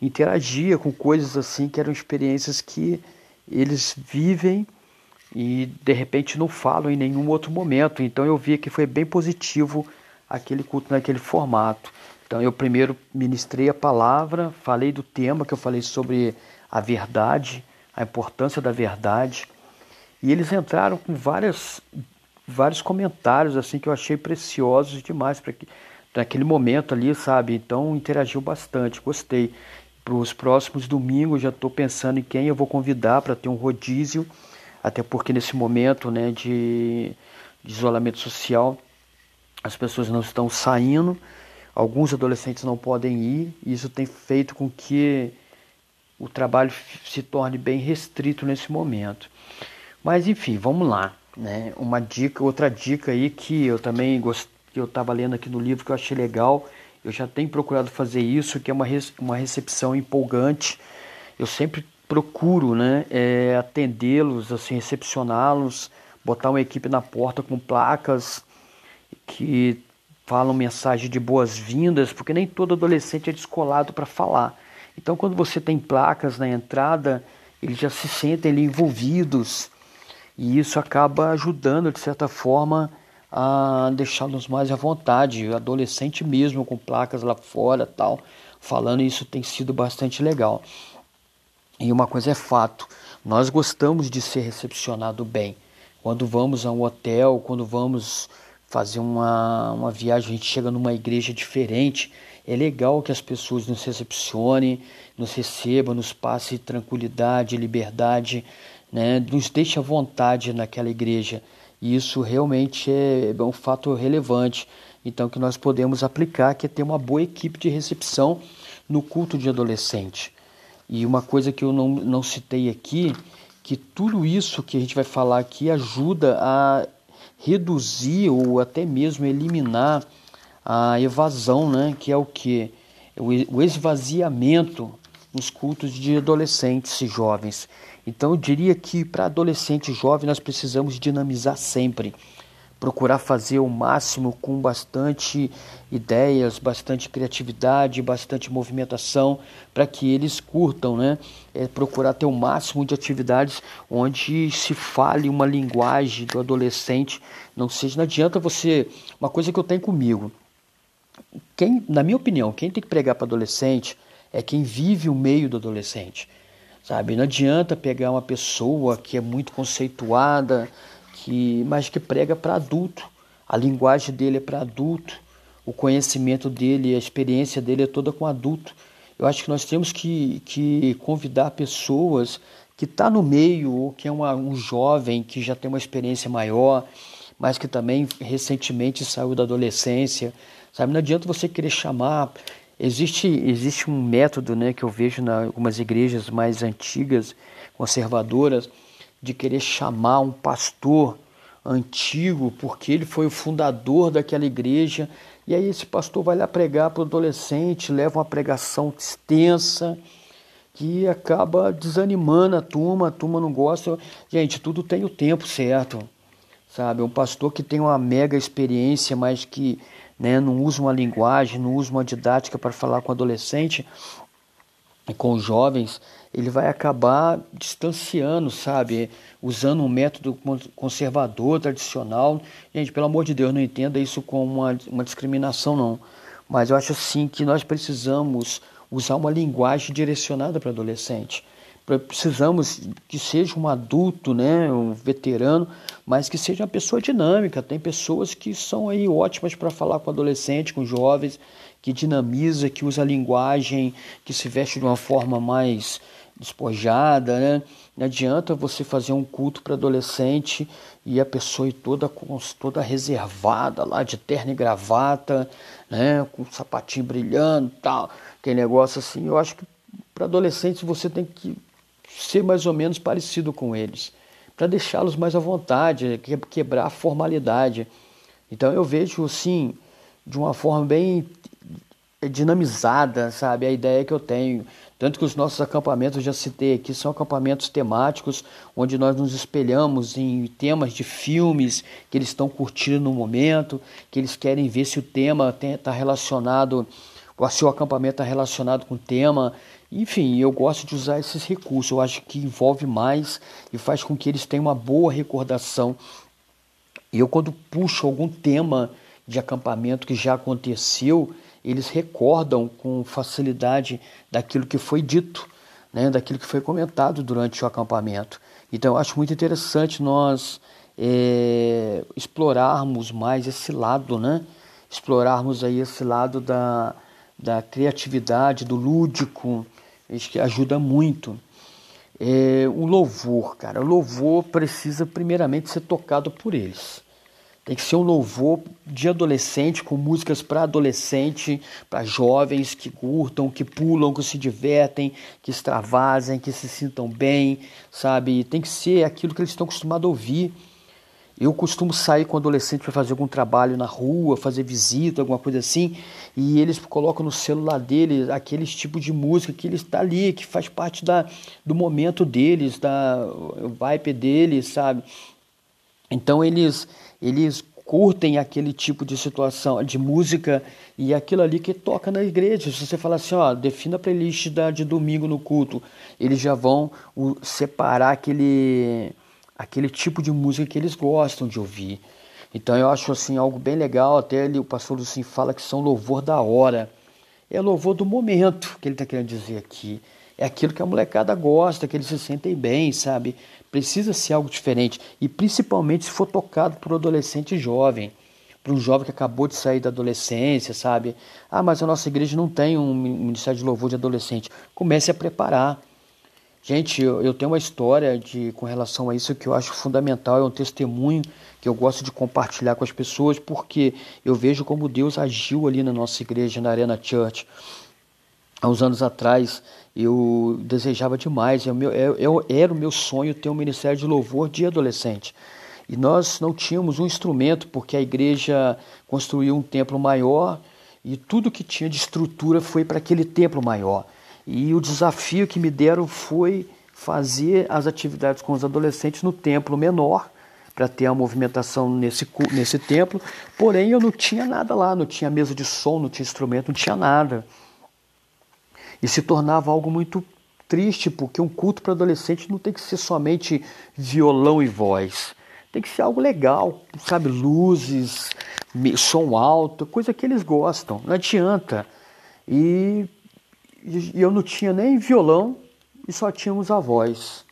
interagia com coisas assim que eram experiências que eles vivem e de repente não falam em nenhum outro momento. Então eu via que foi bem positivo aquele culto naquele formato. Então eu primeiro ministrei a palavra, falei do tema que eu falei sobre a verdade, a importância da verdade. E eles entraram com várias, vários comentários assim que eu achei preciosos demais para que naquele momento ali, sabe? Então interagiu bastante, gostei. Para os próximos domingos já estou pensando em quem eu vou convidar para ter um rodízio, até porque nesse momento né, de, de isolamento social as pessoas não estão saindo, alguns adolescentes não podem ir, e isso tem feito com que o trabalho se torne bem restrito nesse momento. Mas enfim, vamos lá. Né? Uma dica, outra dica aí que eu também gostei que eu estava lendo aqui no livro que eu achei legal. Eu já tenho procurado fazer isso, que é uma, uma recepção empolgante. Eu sempre procuro né, é, atendê-los, assim, recepcioná-los, botar uma equipe na porta com placas que falam mensagem de boas-vindas, porque nem todo adolescente é descolado para falar. Então, quando você tem placas na entrada, eles já se sentem ali envolvidos e isso acaba ajudando, de certa forma, a deixá-los mais à vontade, adolescente mesmo com placas lá fora, tal, falando isso tem sido bastante legal. E uma coisa é fato, nós gostamos de ser recepcionado bem. Quando vamos a um hotel, quando vamos fazer uma, uma viagem, a gente chega numa igreja diferente, é legal que as pessoas nos recepcionem, nos recebam, nos passem tranquilidade, liberdade, né? nos deixe à vontade naquela igreja. E isso realmente é, é um fato relevante, então que nós podemos aplicar, que é ter uma boa equipe de recepção no culto de adolescente. E uma coisa que eu não, não citei aqui, que tudo isso que a gente vai falar aqui ajuda a reduzir ou até mesmo eliminar a evasão, né? Que é o que? o esvaziamento nos cultos de adolescentes e jovens. Então eu diria que para adolescente e jovem nós precisamos dinamizar sempre, procurar fazer o máximo com bastante ideias, bastante criatividade, bastante movimentação para que eles curtam, né? É procurar ter o máximo de atividades onde se fale uma linguagem do adolescente, não seja não adianta você, uma coisa que eu tenho comigo, quem, na minha opinião, quem tem que pregar para adolescente é quem vive o meio do adolescente. Sabe, não adianta pegar uma pessoa que é muito conceituada, que mas que prega para adulto. A linguagem dele é para adulto, o conhecimento dele, a experiência dele é toda com adulto. Eu acho que nós temos que, que convidar pessoas que está no meio, ou que é uma, um jovem que já tem uma experiência maior, mas que também recentemente saiu da adolescência. Sabe, não adianta você querer chamar Existe, existe um método né, que eu vejo em algumas igrejas mais antigas, conservadoras, de querer chamar um pastor antigo porque ele foi o fundador daquela igreja. E aí esse pastor vai lá pregar para o adolescente, leva uma pregação extensa que acaba desanimando a turma, a turma não gosta. Gente, tudo tem o tempo certo, sabe? Um pastor que tem uma mega experiência, mas que né, não usa uma linguagem, não usa uma didática para falar com adolescente e com jovens, ele vai acabar distanciando, sabe? Usando um método conservador, tradicional. Gente, pelo amor de Deus, não entenda isso como uma, uma discriminação, não. Mas eu acho assim que nós precisamos usar uma linguagem direcionada para adolescente precisamos que seja um adulto, né, um veterano, mas que seja uma pessoa dinâmica. Tem pessoas que são aí ótimas para falar com adolescente, com jovens, que dinamiza, que usa a linguagem, que se veste de uma forma mais despojada, né? Não adianta você fazer um culto para adolescente e a pessoa ir toda toda reservada lá de terno e gravata, né, com sapatinho brilhando, tal, aquele negócio assim. Eu acho que para adolescentes você tem que ser mais ou menos parecido com eles, para deixá-los mais à vontade, quebrar a formalidade. Então eu vejo sim de uma forma bem dinamizada, sabe, a ideia que eu tenho. Tanto que os nossos acampamentos, já citei aqui, são acampamentos temáticos, onde nós nos espelhamos em temas de filmes que eles estão curtindo no momento, que eles querem ver se o tema está relacionado, se o acampamento está relacionado com o tema, enfim, eu gosto de usar esses recursos. Eu acho que envolve mais e faz com que eles tenham uma boa recordação. E eu, quando puxo algum tema de acampamento que já aconteceu, eles recordam com facilidade daquilo que foi dito, né, daquilo que foi comentado durante o acampamento. Então, eu acho muito interessante nós é, explorarmos mais esse lado, né? Explorarmos aí esse lado da, da criatividade, do lúdico, Acho que ajuda muito. É, o louvor, cara, o louvor precisa primeiramente ser tocado por eles. Tem que ser um louvor de adolescente, com músicas para adolescente, para jovens que curtam, que pulam, que se divertem, que extravasem, que se sintam bem, sabe? Tem que ser aquilo que eles estão acostumados a ouvir. Eu costumo sair com adolescente para fazer algum trabalho na rua, fazer visita, alguma coisa assim, e eles colocam no celular deles aqueles tipo de música que ele está ali, que faz parte da, do momento deles, da vibe deles, sabe? Então eles eles curtem aquele tipo de situação, de música e aquilo ali que toca na igreja. Se você falar assim, ó, defina a playlist da, de domingo no culto, eles já vão separar aquele aquele tipo de música que eles gostam de ouvir. Então eu acho assim algo bem legal, até o pastor assim fala que são louvor da hora. É louvor do momento que ele está querendo dizer aqui. É aquilo que a molecada gosta, que eles se sentem bem, sabe? Precisa ser algo diferente. E principalmente se for tocado por um adolescente jovem. Para um jovem que acabou de sair da adolescência, sabe? Ah, mas a nossa igreja não tem um ministério de louvor de adolescente. Comece a preparar. Gente, eu, tenho uma história de, com relação a isso que eu acho fundamental, é um testemunho que eu gosto de compartilhar com as pessoas, porque eu vejo como Deus agiu ali na nossa igreja, na Arena Church. Há uns anos atrás, eu desejava demais, eu, eu, eu, era o meu sonho ter um ministério de louvor de adolescente. E nós não tínhamos um instrumento, porque a igreja construiu um templo maior, e tudo que tinha de estrutura foi para aquele templo maior. E o desafio que me deram foi fazer as atividades com os adolescentes no templo menor, para ter a movimentação nesse, nesse templo. Porém, eu não tinha nada lá, não tinha mesa de som, não tinha instrumento, não tinha nada. E se tornava algo muito triste, porque um culto para adolescente não tem que ser somente violão e voz. Tem que ser algo legal, sabe? Luzes, som alto, coisa que eles gostam. Não adianta. E, e eu não tinha nem violão e só tínhamos a voz.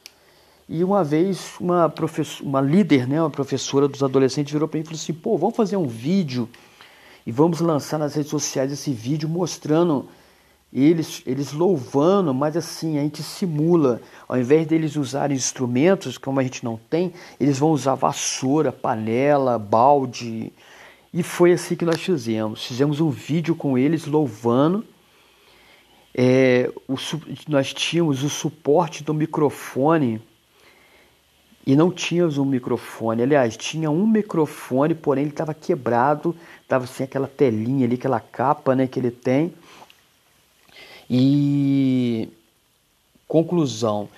E uma vez uma, professora, uma líder, né, uma professora dos adolescentes virou para mim e falou assim: pô, vamos fazer um vídeo e vamos lançar nas redes sociais esse vídeo mostrando eles, eles louvando, mas assim, a gente simula. Ao invés deles usarem instrumentos, como a gente não tem, eles vão usar vassoura, panela, balde. E foi assim que nós fizemos. Fizemos um vídeo com eles louvando. É, o, nós tínhamos o suporte do microfone e não tínhamos um microfone. Aliás, tinha um microfone, porém ele estava quebrado, estava sem aquela telinha ali, aquela capa né, que ele tem. E conclusão,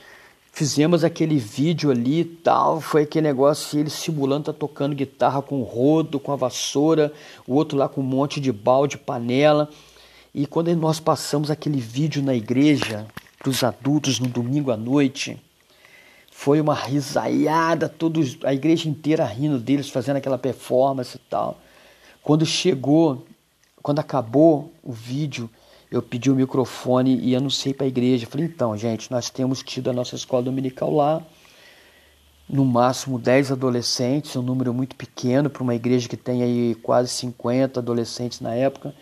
fizemos aquele vídeo ali e tal, foi aquele negócio, ele simulando tá tocando guitarra com rodo, com a vassoura, o outro lá com um monte de balde, panela. E quando nós passamos aquele vídeo na igreja para os adultos no domingo à noite, foi uma risaiada, todos, a igreja inteira rindo deles, fazendo aquela performance e tal. Quando chegou, quando acabou o vídeo, eu pedi o microfone e anunciei para a igreja. Falei, então, gente, nós temos tido a nossa escola dominical lá, no máximo 10 adolescentes, um número muito pequeno para uma igreja que tem aí quase 50 adolescentes na época.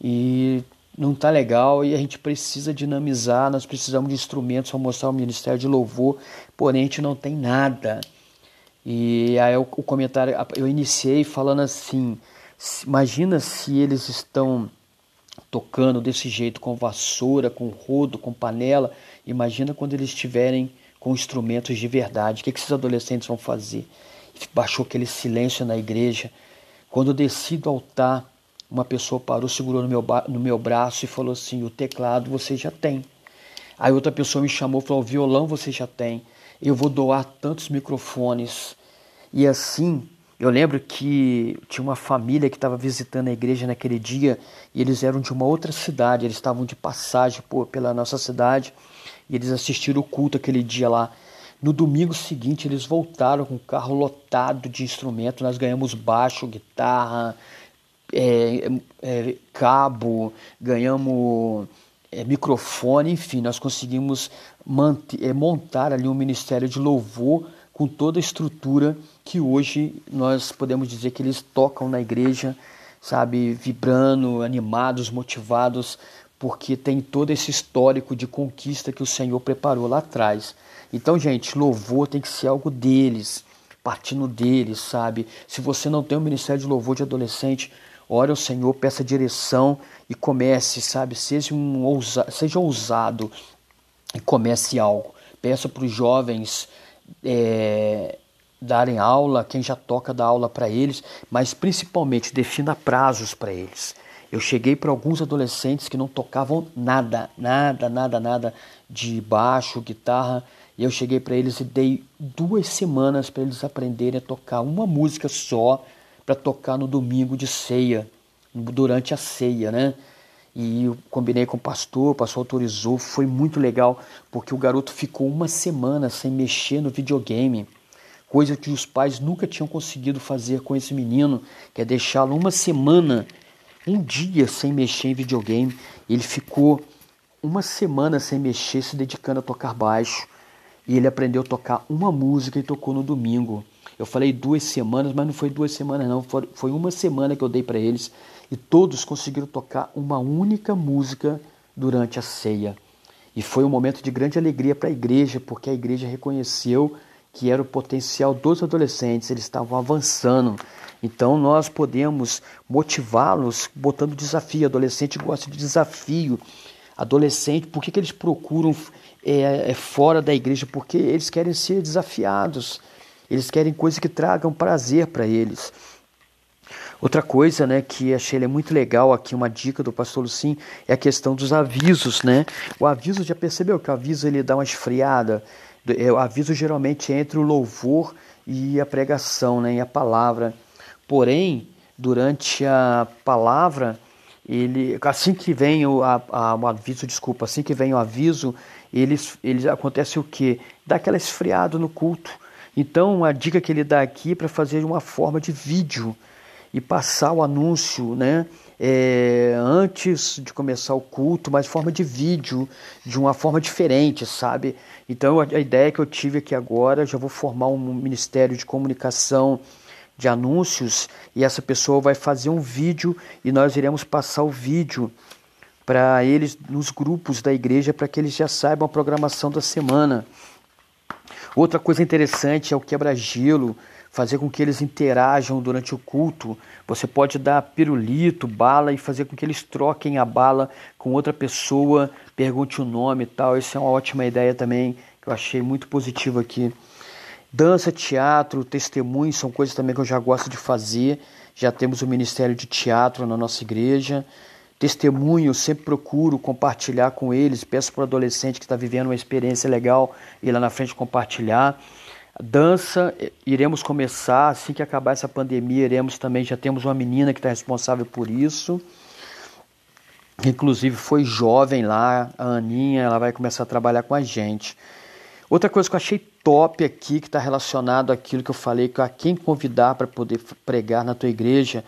E não está legal e a gente precisa dinamizar, nós precisamos de instrumentos para mostrar o ministério de louvor, porém a gente não tem nada. E aí o, comentário, eu iniciei falando assim, imagina se eles estão tocando desse jeito, com vassoura, com rodo, com panela. Imagina quando eles estiverem com instrumentos de verdade. O que, esses adolescentes vão fazer? Baixou aquele silêncio na igreja. Quando eu desci do altar, uma pessoa parou, segurou no meu, no meu braço e falou assim: O teclado você já tem. Aí outra pessoa me chamou e falou: O violão você já tem. Eu vou doar tantos microfones. E assim eu lembro que tinha uma família que estava visitando a igreja naquele dia e eles eram de uma outra cidade, eles estavam de passagem por, pela nossa cidade e eles assistiram o culto aquele dia lá. No domingo seguinte, eles voltaram com o carro lotado de instrumentos. Nós ganhamos baixo, guitarra, é, é, cabo, ganhamos é, microfone, enfim, nós conseguimos manter, é, montar ali um ministério de louvor com toda a estrutura que hoje nós podemos dizer que eles tocam na igreja, sabe, vibrando, animados, motivados, porque tem todo esse histórico de conquista que o Senhor preparou lá atrás. Então, gente, louvor tem que ser algo deles, partindo deles, sabe? Se você não tem um ministério de louvor de adolescente, ore ao Senhor, peça direção e comece, sabe? Seja, um ousa, seja ousado e comece algo. Peça para os jovens é, darem aula, quem já toca dá aula para eles, mas principalmente defina prazos para eles. Eu cheguei para alguns adolescentes que não tocavam nada, nada, nada, nada de baixo, guitarra, e eu cheguei para eles e dei duas semanas para eles aprenderem a tocar uma música só para tocar no domingo de ceia, durante a ceia, né? E eu combinei com o pastor, o pastor autorizou, foi muito legal, porque o garoto ficou uma semana sem mexer no videogame, coisa que os pais nunca tinham conseguido fazer com esse menino, que é deixá-lo uma semana, um dia sem mexer em videogame. Ele ficou uma semana sem mexer, se dedicando a tocar baixo. E ele aprendeu a tocar uma música e tocou no domingo. Eu falei duas semanas, mas não foi duas semanas não, foi uma semana que eu dei para eles e todos conseguiram tocar uma única música durante a ceia. E foi um momento de grande alegria para a igreja, porque a igreja reconheceu que era o potencial dos adolescentes, eles estavam avançando. Então nós podemos motivá-los botando desafio. Adolescente gosta de desafio. Adolescente, por que, que eles procuram é, é, fora da igreja? Porque eles querem ser desafiados. Eles querem coisas que tragam prazer para eles. Outra coisa, né, que achei muito legal aqui, uma dica do pastor Lucim, é a questão dos avisos, né? O aviso, já percebeu que o aviso ele dá uma esfriada? É, o aviso geralmente é entre o louvor e a pregação, né, e a palavra. Porém, durante a palavra, ele, assim que vem o, a, a, o aviso, desculpa, assim que vem o aviso, eles, eles acontece o quê? Dá aquela esfriada no culto. Então, a dica que ele dá aqui é para fazer uma forma de vídeo e passar o anúncio, né? É, antes de começar o culto, mas forma de vídeo, de uma forma diferente, sabe? Então a, a ideia que eu tive aqui agora, já vou formar um ministério de comunicação de anúncios e essa pessoa vai fazer um vídeo e nós iremos passar o vídeo para eles nos grupos da igreja para que eles já saibam a programação da semana. Outra coisa interessante é o quebra-gelo fazer com que eles interajam durante o culto. Você pode dar pirulito, bala e fazer com que eles troquem a bala com outra pessoa, pergunte o nome e tal. Isso é uma ótima ideia também, que eu achei muito positivo aqui. Dança, teatro, testemunho são coisas também que eu já gosto de fazer. Já temos o Ministério de Teatro na nossa igreja. Testemunho, eu sempre procuro compartilhar com eles. Peço para o adolescente que está vivendo uma experiência legal ir lá na frente compartilhar. Dança, iremos começar assim que acabar essa pandemia, iremos também, já temos uma menina que está responsável por isso. Inclusive foi jovem lá, a Aninha, ela vai começar a trabalhar com a gente. Outra coisa que eu achei top aqui, que está relacionado àquilo que eu falei, que a quem convidar para poder pregar na tua igreja,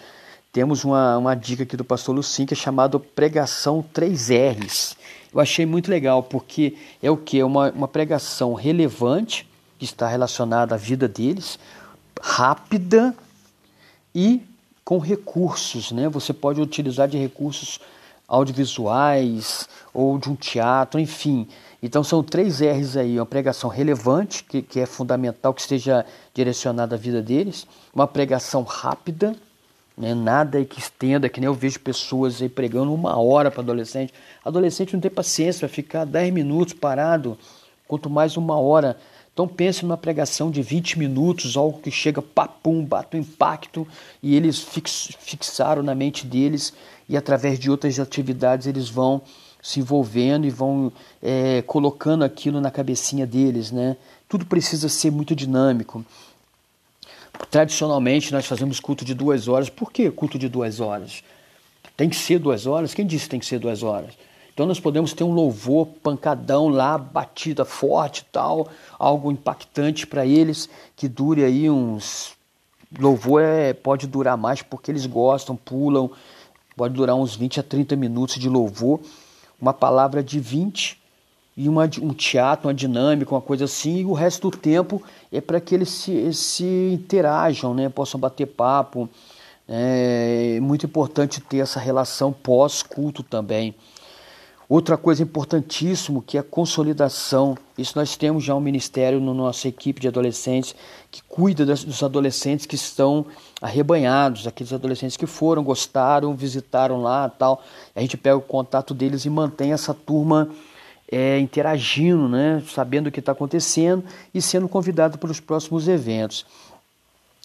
temos uma, uma dica aqui do pastor Lucim, que é chamado Pregação 3Rs. Eu achei muito legal, porque é o que? Uma, uma pregação relevante, que está relacionada à vida deles, rápida e com recursos, né? Você pode utilizar de recursos audiovisuais ou de um teatro, enfim. Então são três R's aí, uma pregação relevante, que, que é fundamental que esteja direcionada à vida deles, uma pregação rápida, né? nada que estenda, que nem eu vejo pessoas aí pregando uma hora para adolescente. Adolescente não tem paciência para ficar dez minutos parado, quanto mais uma hora. Então pense numa pregação de 20 minutos, algo que chega papum, bate um impacto e eles fix, fixaram na mente deles e através de outras atividades eles vão se envolvendo e vão é, colocando aquilo na cabecinha deles, né? Tudo precisa ser muito dinâmico. Tradicionalmente nós fazemos culto de duas horas. Por que culto de duas horas? Tem que ser duas horas? Quem disse que tem que ser duas horas? Então nós podemos ter um louvor pancadão lá, batida forte tal, algo impactante para eles, que dure aí uns. Louvor é, pode durar mais porque eles gostam, pulam, pode durar uns 20 a 30 minutos de louvor, uma palavra de 20 e uma, um teatro, uma dinâmica, uma coisa assim, e o resto do tempo é para que eles se, se interajam, né? possam bater papo. É muito importante ter essa relação pós-culto também. Outra coisa importantíssima que é a consolidação. Isso nós temos já um ministério na nossa equipe de adolescentes que cuida dos adolescentes que estão arrebanhados, aqueles adolescentes que foram, gostaram, visitaram lá tal. A gente pega o contato deles e mantém essa turma é, interagindo, né, sabendo o que está acontecendo e sendo convidado para os próximos eventos.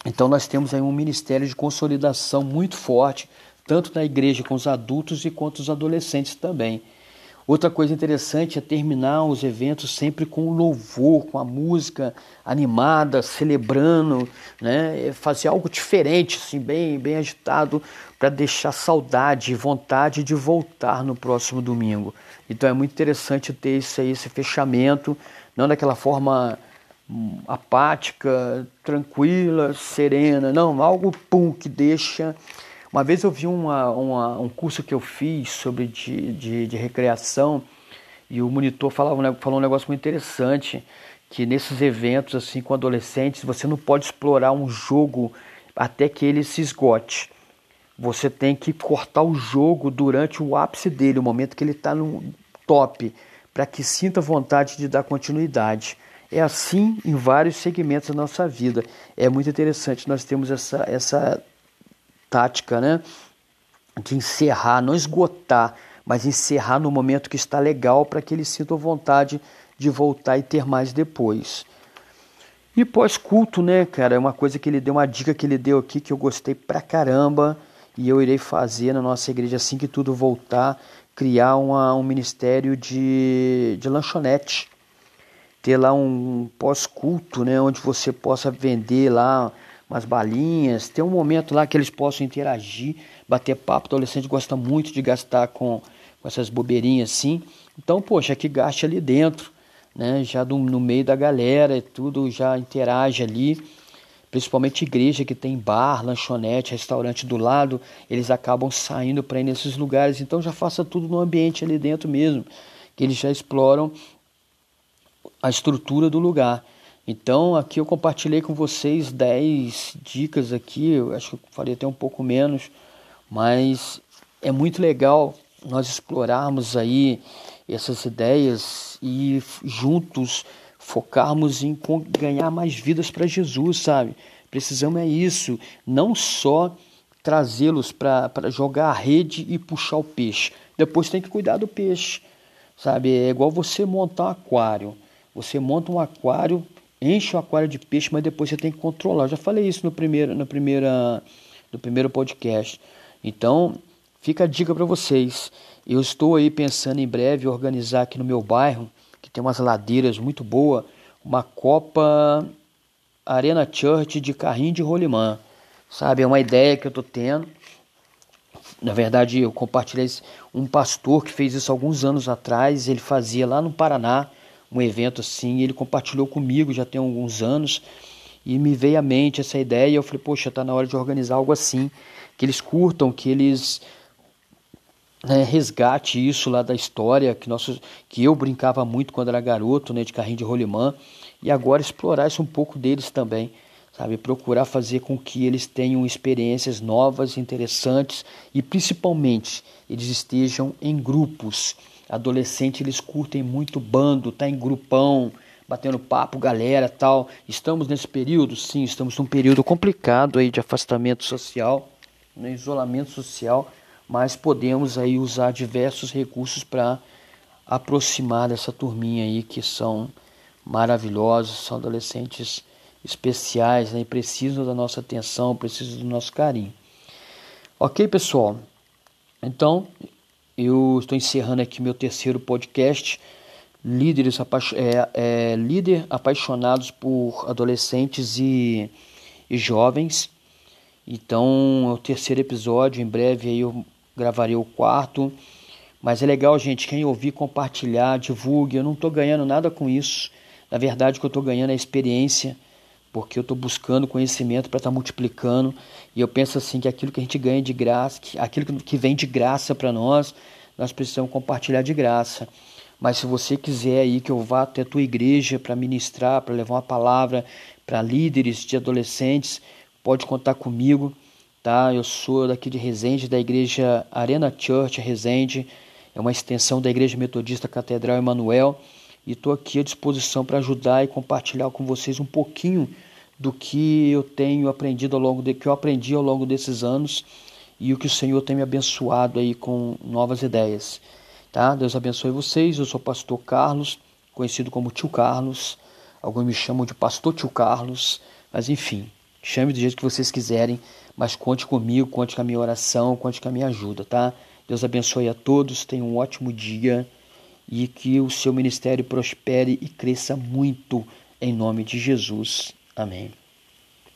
Então nós temos aí um ministério de consolidação muito forte, tanto na igreja com os adultos e quanto os adolescentes também. Outra coisa interessante é terminar os eventos sempre com louvor, com a música animada, celebrando, né? É fazer algo diferente, assim, bem, bem agitado, para deixar saudade e vontade de voltar no próximo domingo. Então é muito interessante ter isso aí, esse fechamento, não daquela forma hum, apática, tranquila, serena, não, algo pum que deixa uma vez eu vi uma, uma, um curso que eu fiz sobre de, de, de recreação e o monitor falava, falou um negócio muito interessante, que nesses eventos assim com adolescentes você não pode explorar um jogo até que ele se esgote. Você tem que cortar o jogo durante o ápice dele, o momento que ele está no top, para que sinta vontade de dar continuidade. É assim em vários segmentos da nossa vida. É muito interessante nós temos essa, essa tática, né? De encerrar, não esgotar, mas encerrar no momento que está legal para que eles sintam vontade de voltar e ter mais depois. E pós-culto, né, cara, é uma coisa que ele deu, uma dica que ele deu aqui que eu gostei pra caramba e eu irei fazer na nossa igreja assim que tudo voltar, criar uma, um ministério de, de lanchonete. Ter lá um pós-culto, né, onde você possa vender lá umas balinhas, ter um momento lá que eles possam interagir, bater papo. O adolescente gosta muito de gastar com, com essas bobeirinhas assim. Então, poxa, que gaste ali dentro né, já do, no meio da galera, tudo já interage ali, principalmente igreja que tem bar, lanchonete, restaurante do lado, eles acabam saindo para ir nesses lugares, então já faça tudo no ambiente ali dentro mesmo, que eles já exploram a estrutura do lugar. Então aqui eu compartilhei com vocês 10 dicas aqui, eu acho que eu falei até um pouco menos, mas é muito legal nós explorarmos aí essas ideias e juntos focarmos em ganhar mais vidas para Jesus, sabe? Precisamos é isso, não só trazê-los para jogar a rede e puxar o peixe. Depois tem que cuidar do peixe, sabe? É igual você montar um aquário. Você monta um aquário, enche o aquário de peixe, mas depois você tem que controlar. Eu já falei isso no primeiro, no primeira, no primeiro podcast. Então, fica a dica para vocês. Eu estou aí pensando em breve organizar aqui no meu bairro, que tem umas ladeiras muito boas, uma Copa Arena Church de carrinho de rolimã. Sabe, é uma ideia que eu estou tendo. Na verdade, eu compartilhei um pastor que fez isso alguns anos atrás. Ele fazia lá no Paraná um evento assim. Ele compartilhou comigo já tem alguns anos e me veio à mente essa ideia. E eu falei, poxa, está na hora de organizar algo assim que eles curtam, que eles né, resgate isso lá da história que, nosso, que eu brincava muito quando era garoto, né, de carrinho de rolimã, e agora explorar isso um pouco deles também, sabe? Procurar fazer com que eles tenham experiências novas, interessantes e principalmente eles estejam em grupos. Adolescente eles curtem muito bando, tá em grupão, batendo papo, galera, tal. Estamos nesse período, sim, estamos num período complicado aí de afastamento social, né, isolamento social mas podemos aí usar diversos recursos para aproximar dessa turminha aí que são maravilhosos, são adolescentes especiais né, e precisam da nossa atenção, precisam do nosso carinho. Ok, pessoal? Então, eu estou encerrando aqui meu terceiro podcast, Líderes é, é, Líder Apaixonados por Adolescentes e, e Jovens. Então, é o terceiro episódio, em breve aí eu gravaria o quarto. Mas é legal, gente, quem ouvir, compartilhar, divulgue. Eu não estou ganhando nada com isso. Na verdade, o que eu estou ganhando é experiência, porque eu estou buscando conhecimento para estar tá multiplicando. E eu penso assim que aquilo que a gente ganha de graça, que aquilo que vem de graça para nós, nós precisamos compartilhar de graça. Mas se você quiser aí que eu vá até a tua igreja para ministrar, para levar uma palavra para líderes de adolescentes, pode contar comigo tá? Eu sou daqui de Resende, da igreja Arena Church Resende, é uma extensão da Igreja Metodista Catedral Emanuel, e estou aqui à disposição para ajudar e compartilhar com vocês um pouquinho do que eu tenho aprendido ao longo de que eu aprendi ao longo desses anos e o que o Senhor tem me abençoado aí com novas ideias. Tá? Deus abençoe vocês. Eu sou o pastor Carlos, conhecido como Tio Carlos. Alguns me chamam de Pastor Tio Carlos, mas enfim, chame do jeito que vocês quiserem. Mas conte comigo, conte com a minha oração, conte com a minha ajuda, tá? Deus abençoe a todos, tenha um ótimo dia e que o seu ministério prospere e cresça muito em nome de Jesus. Amém.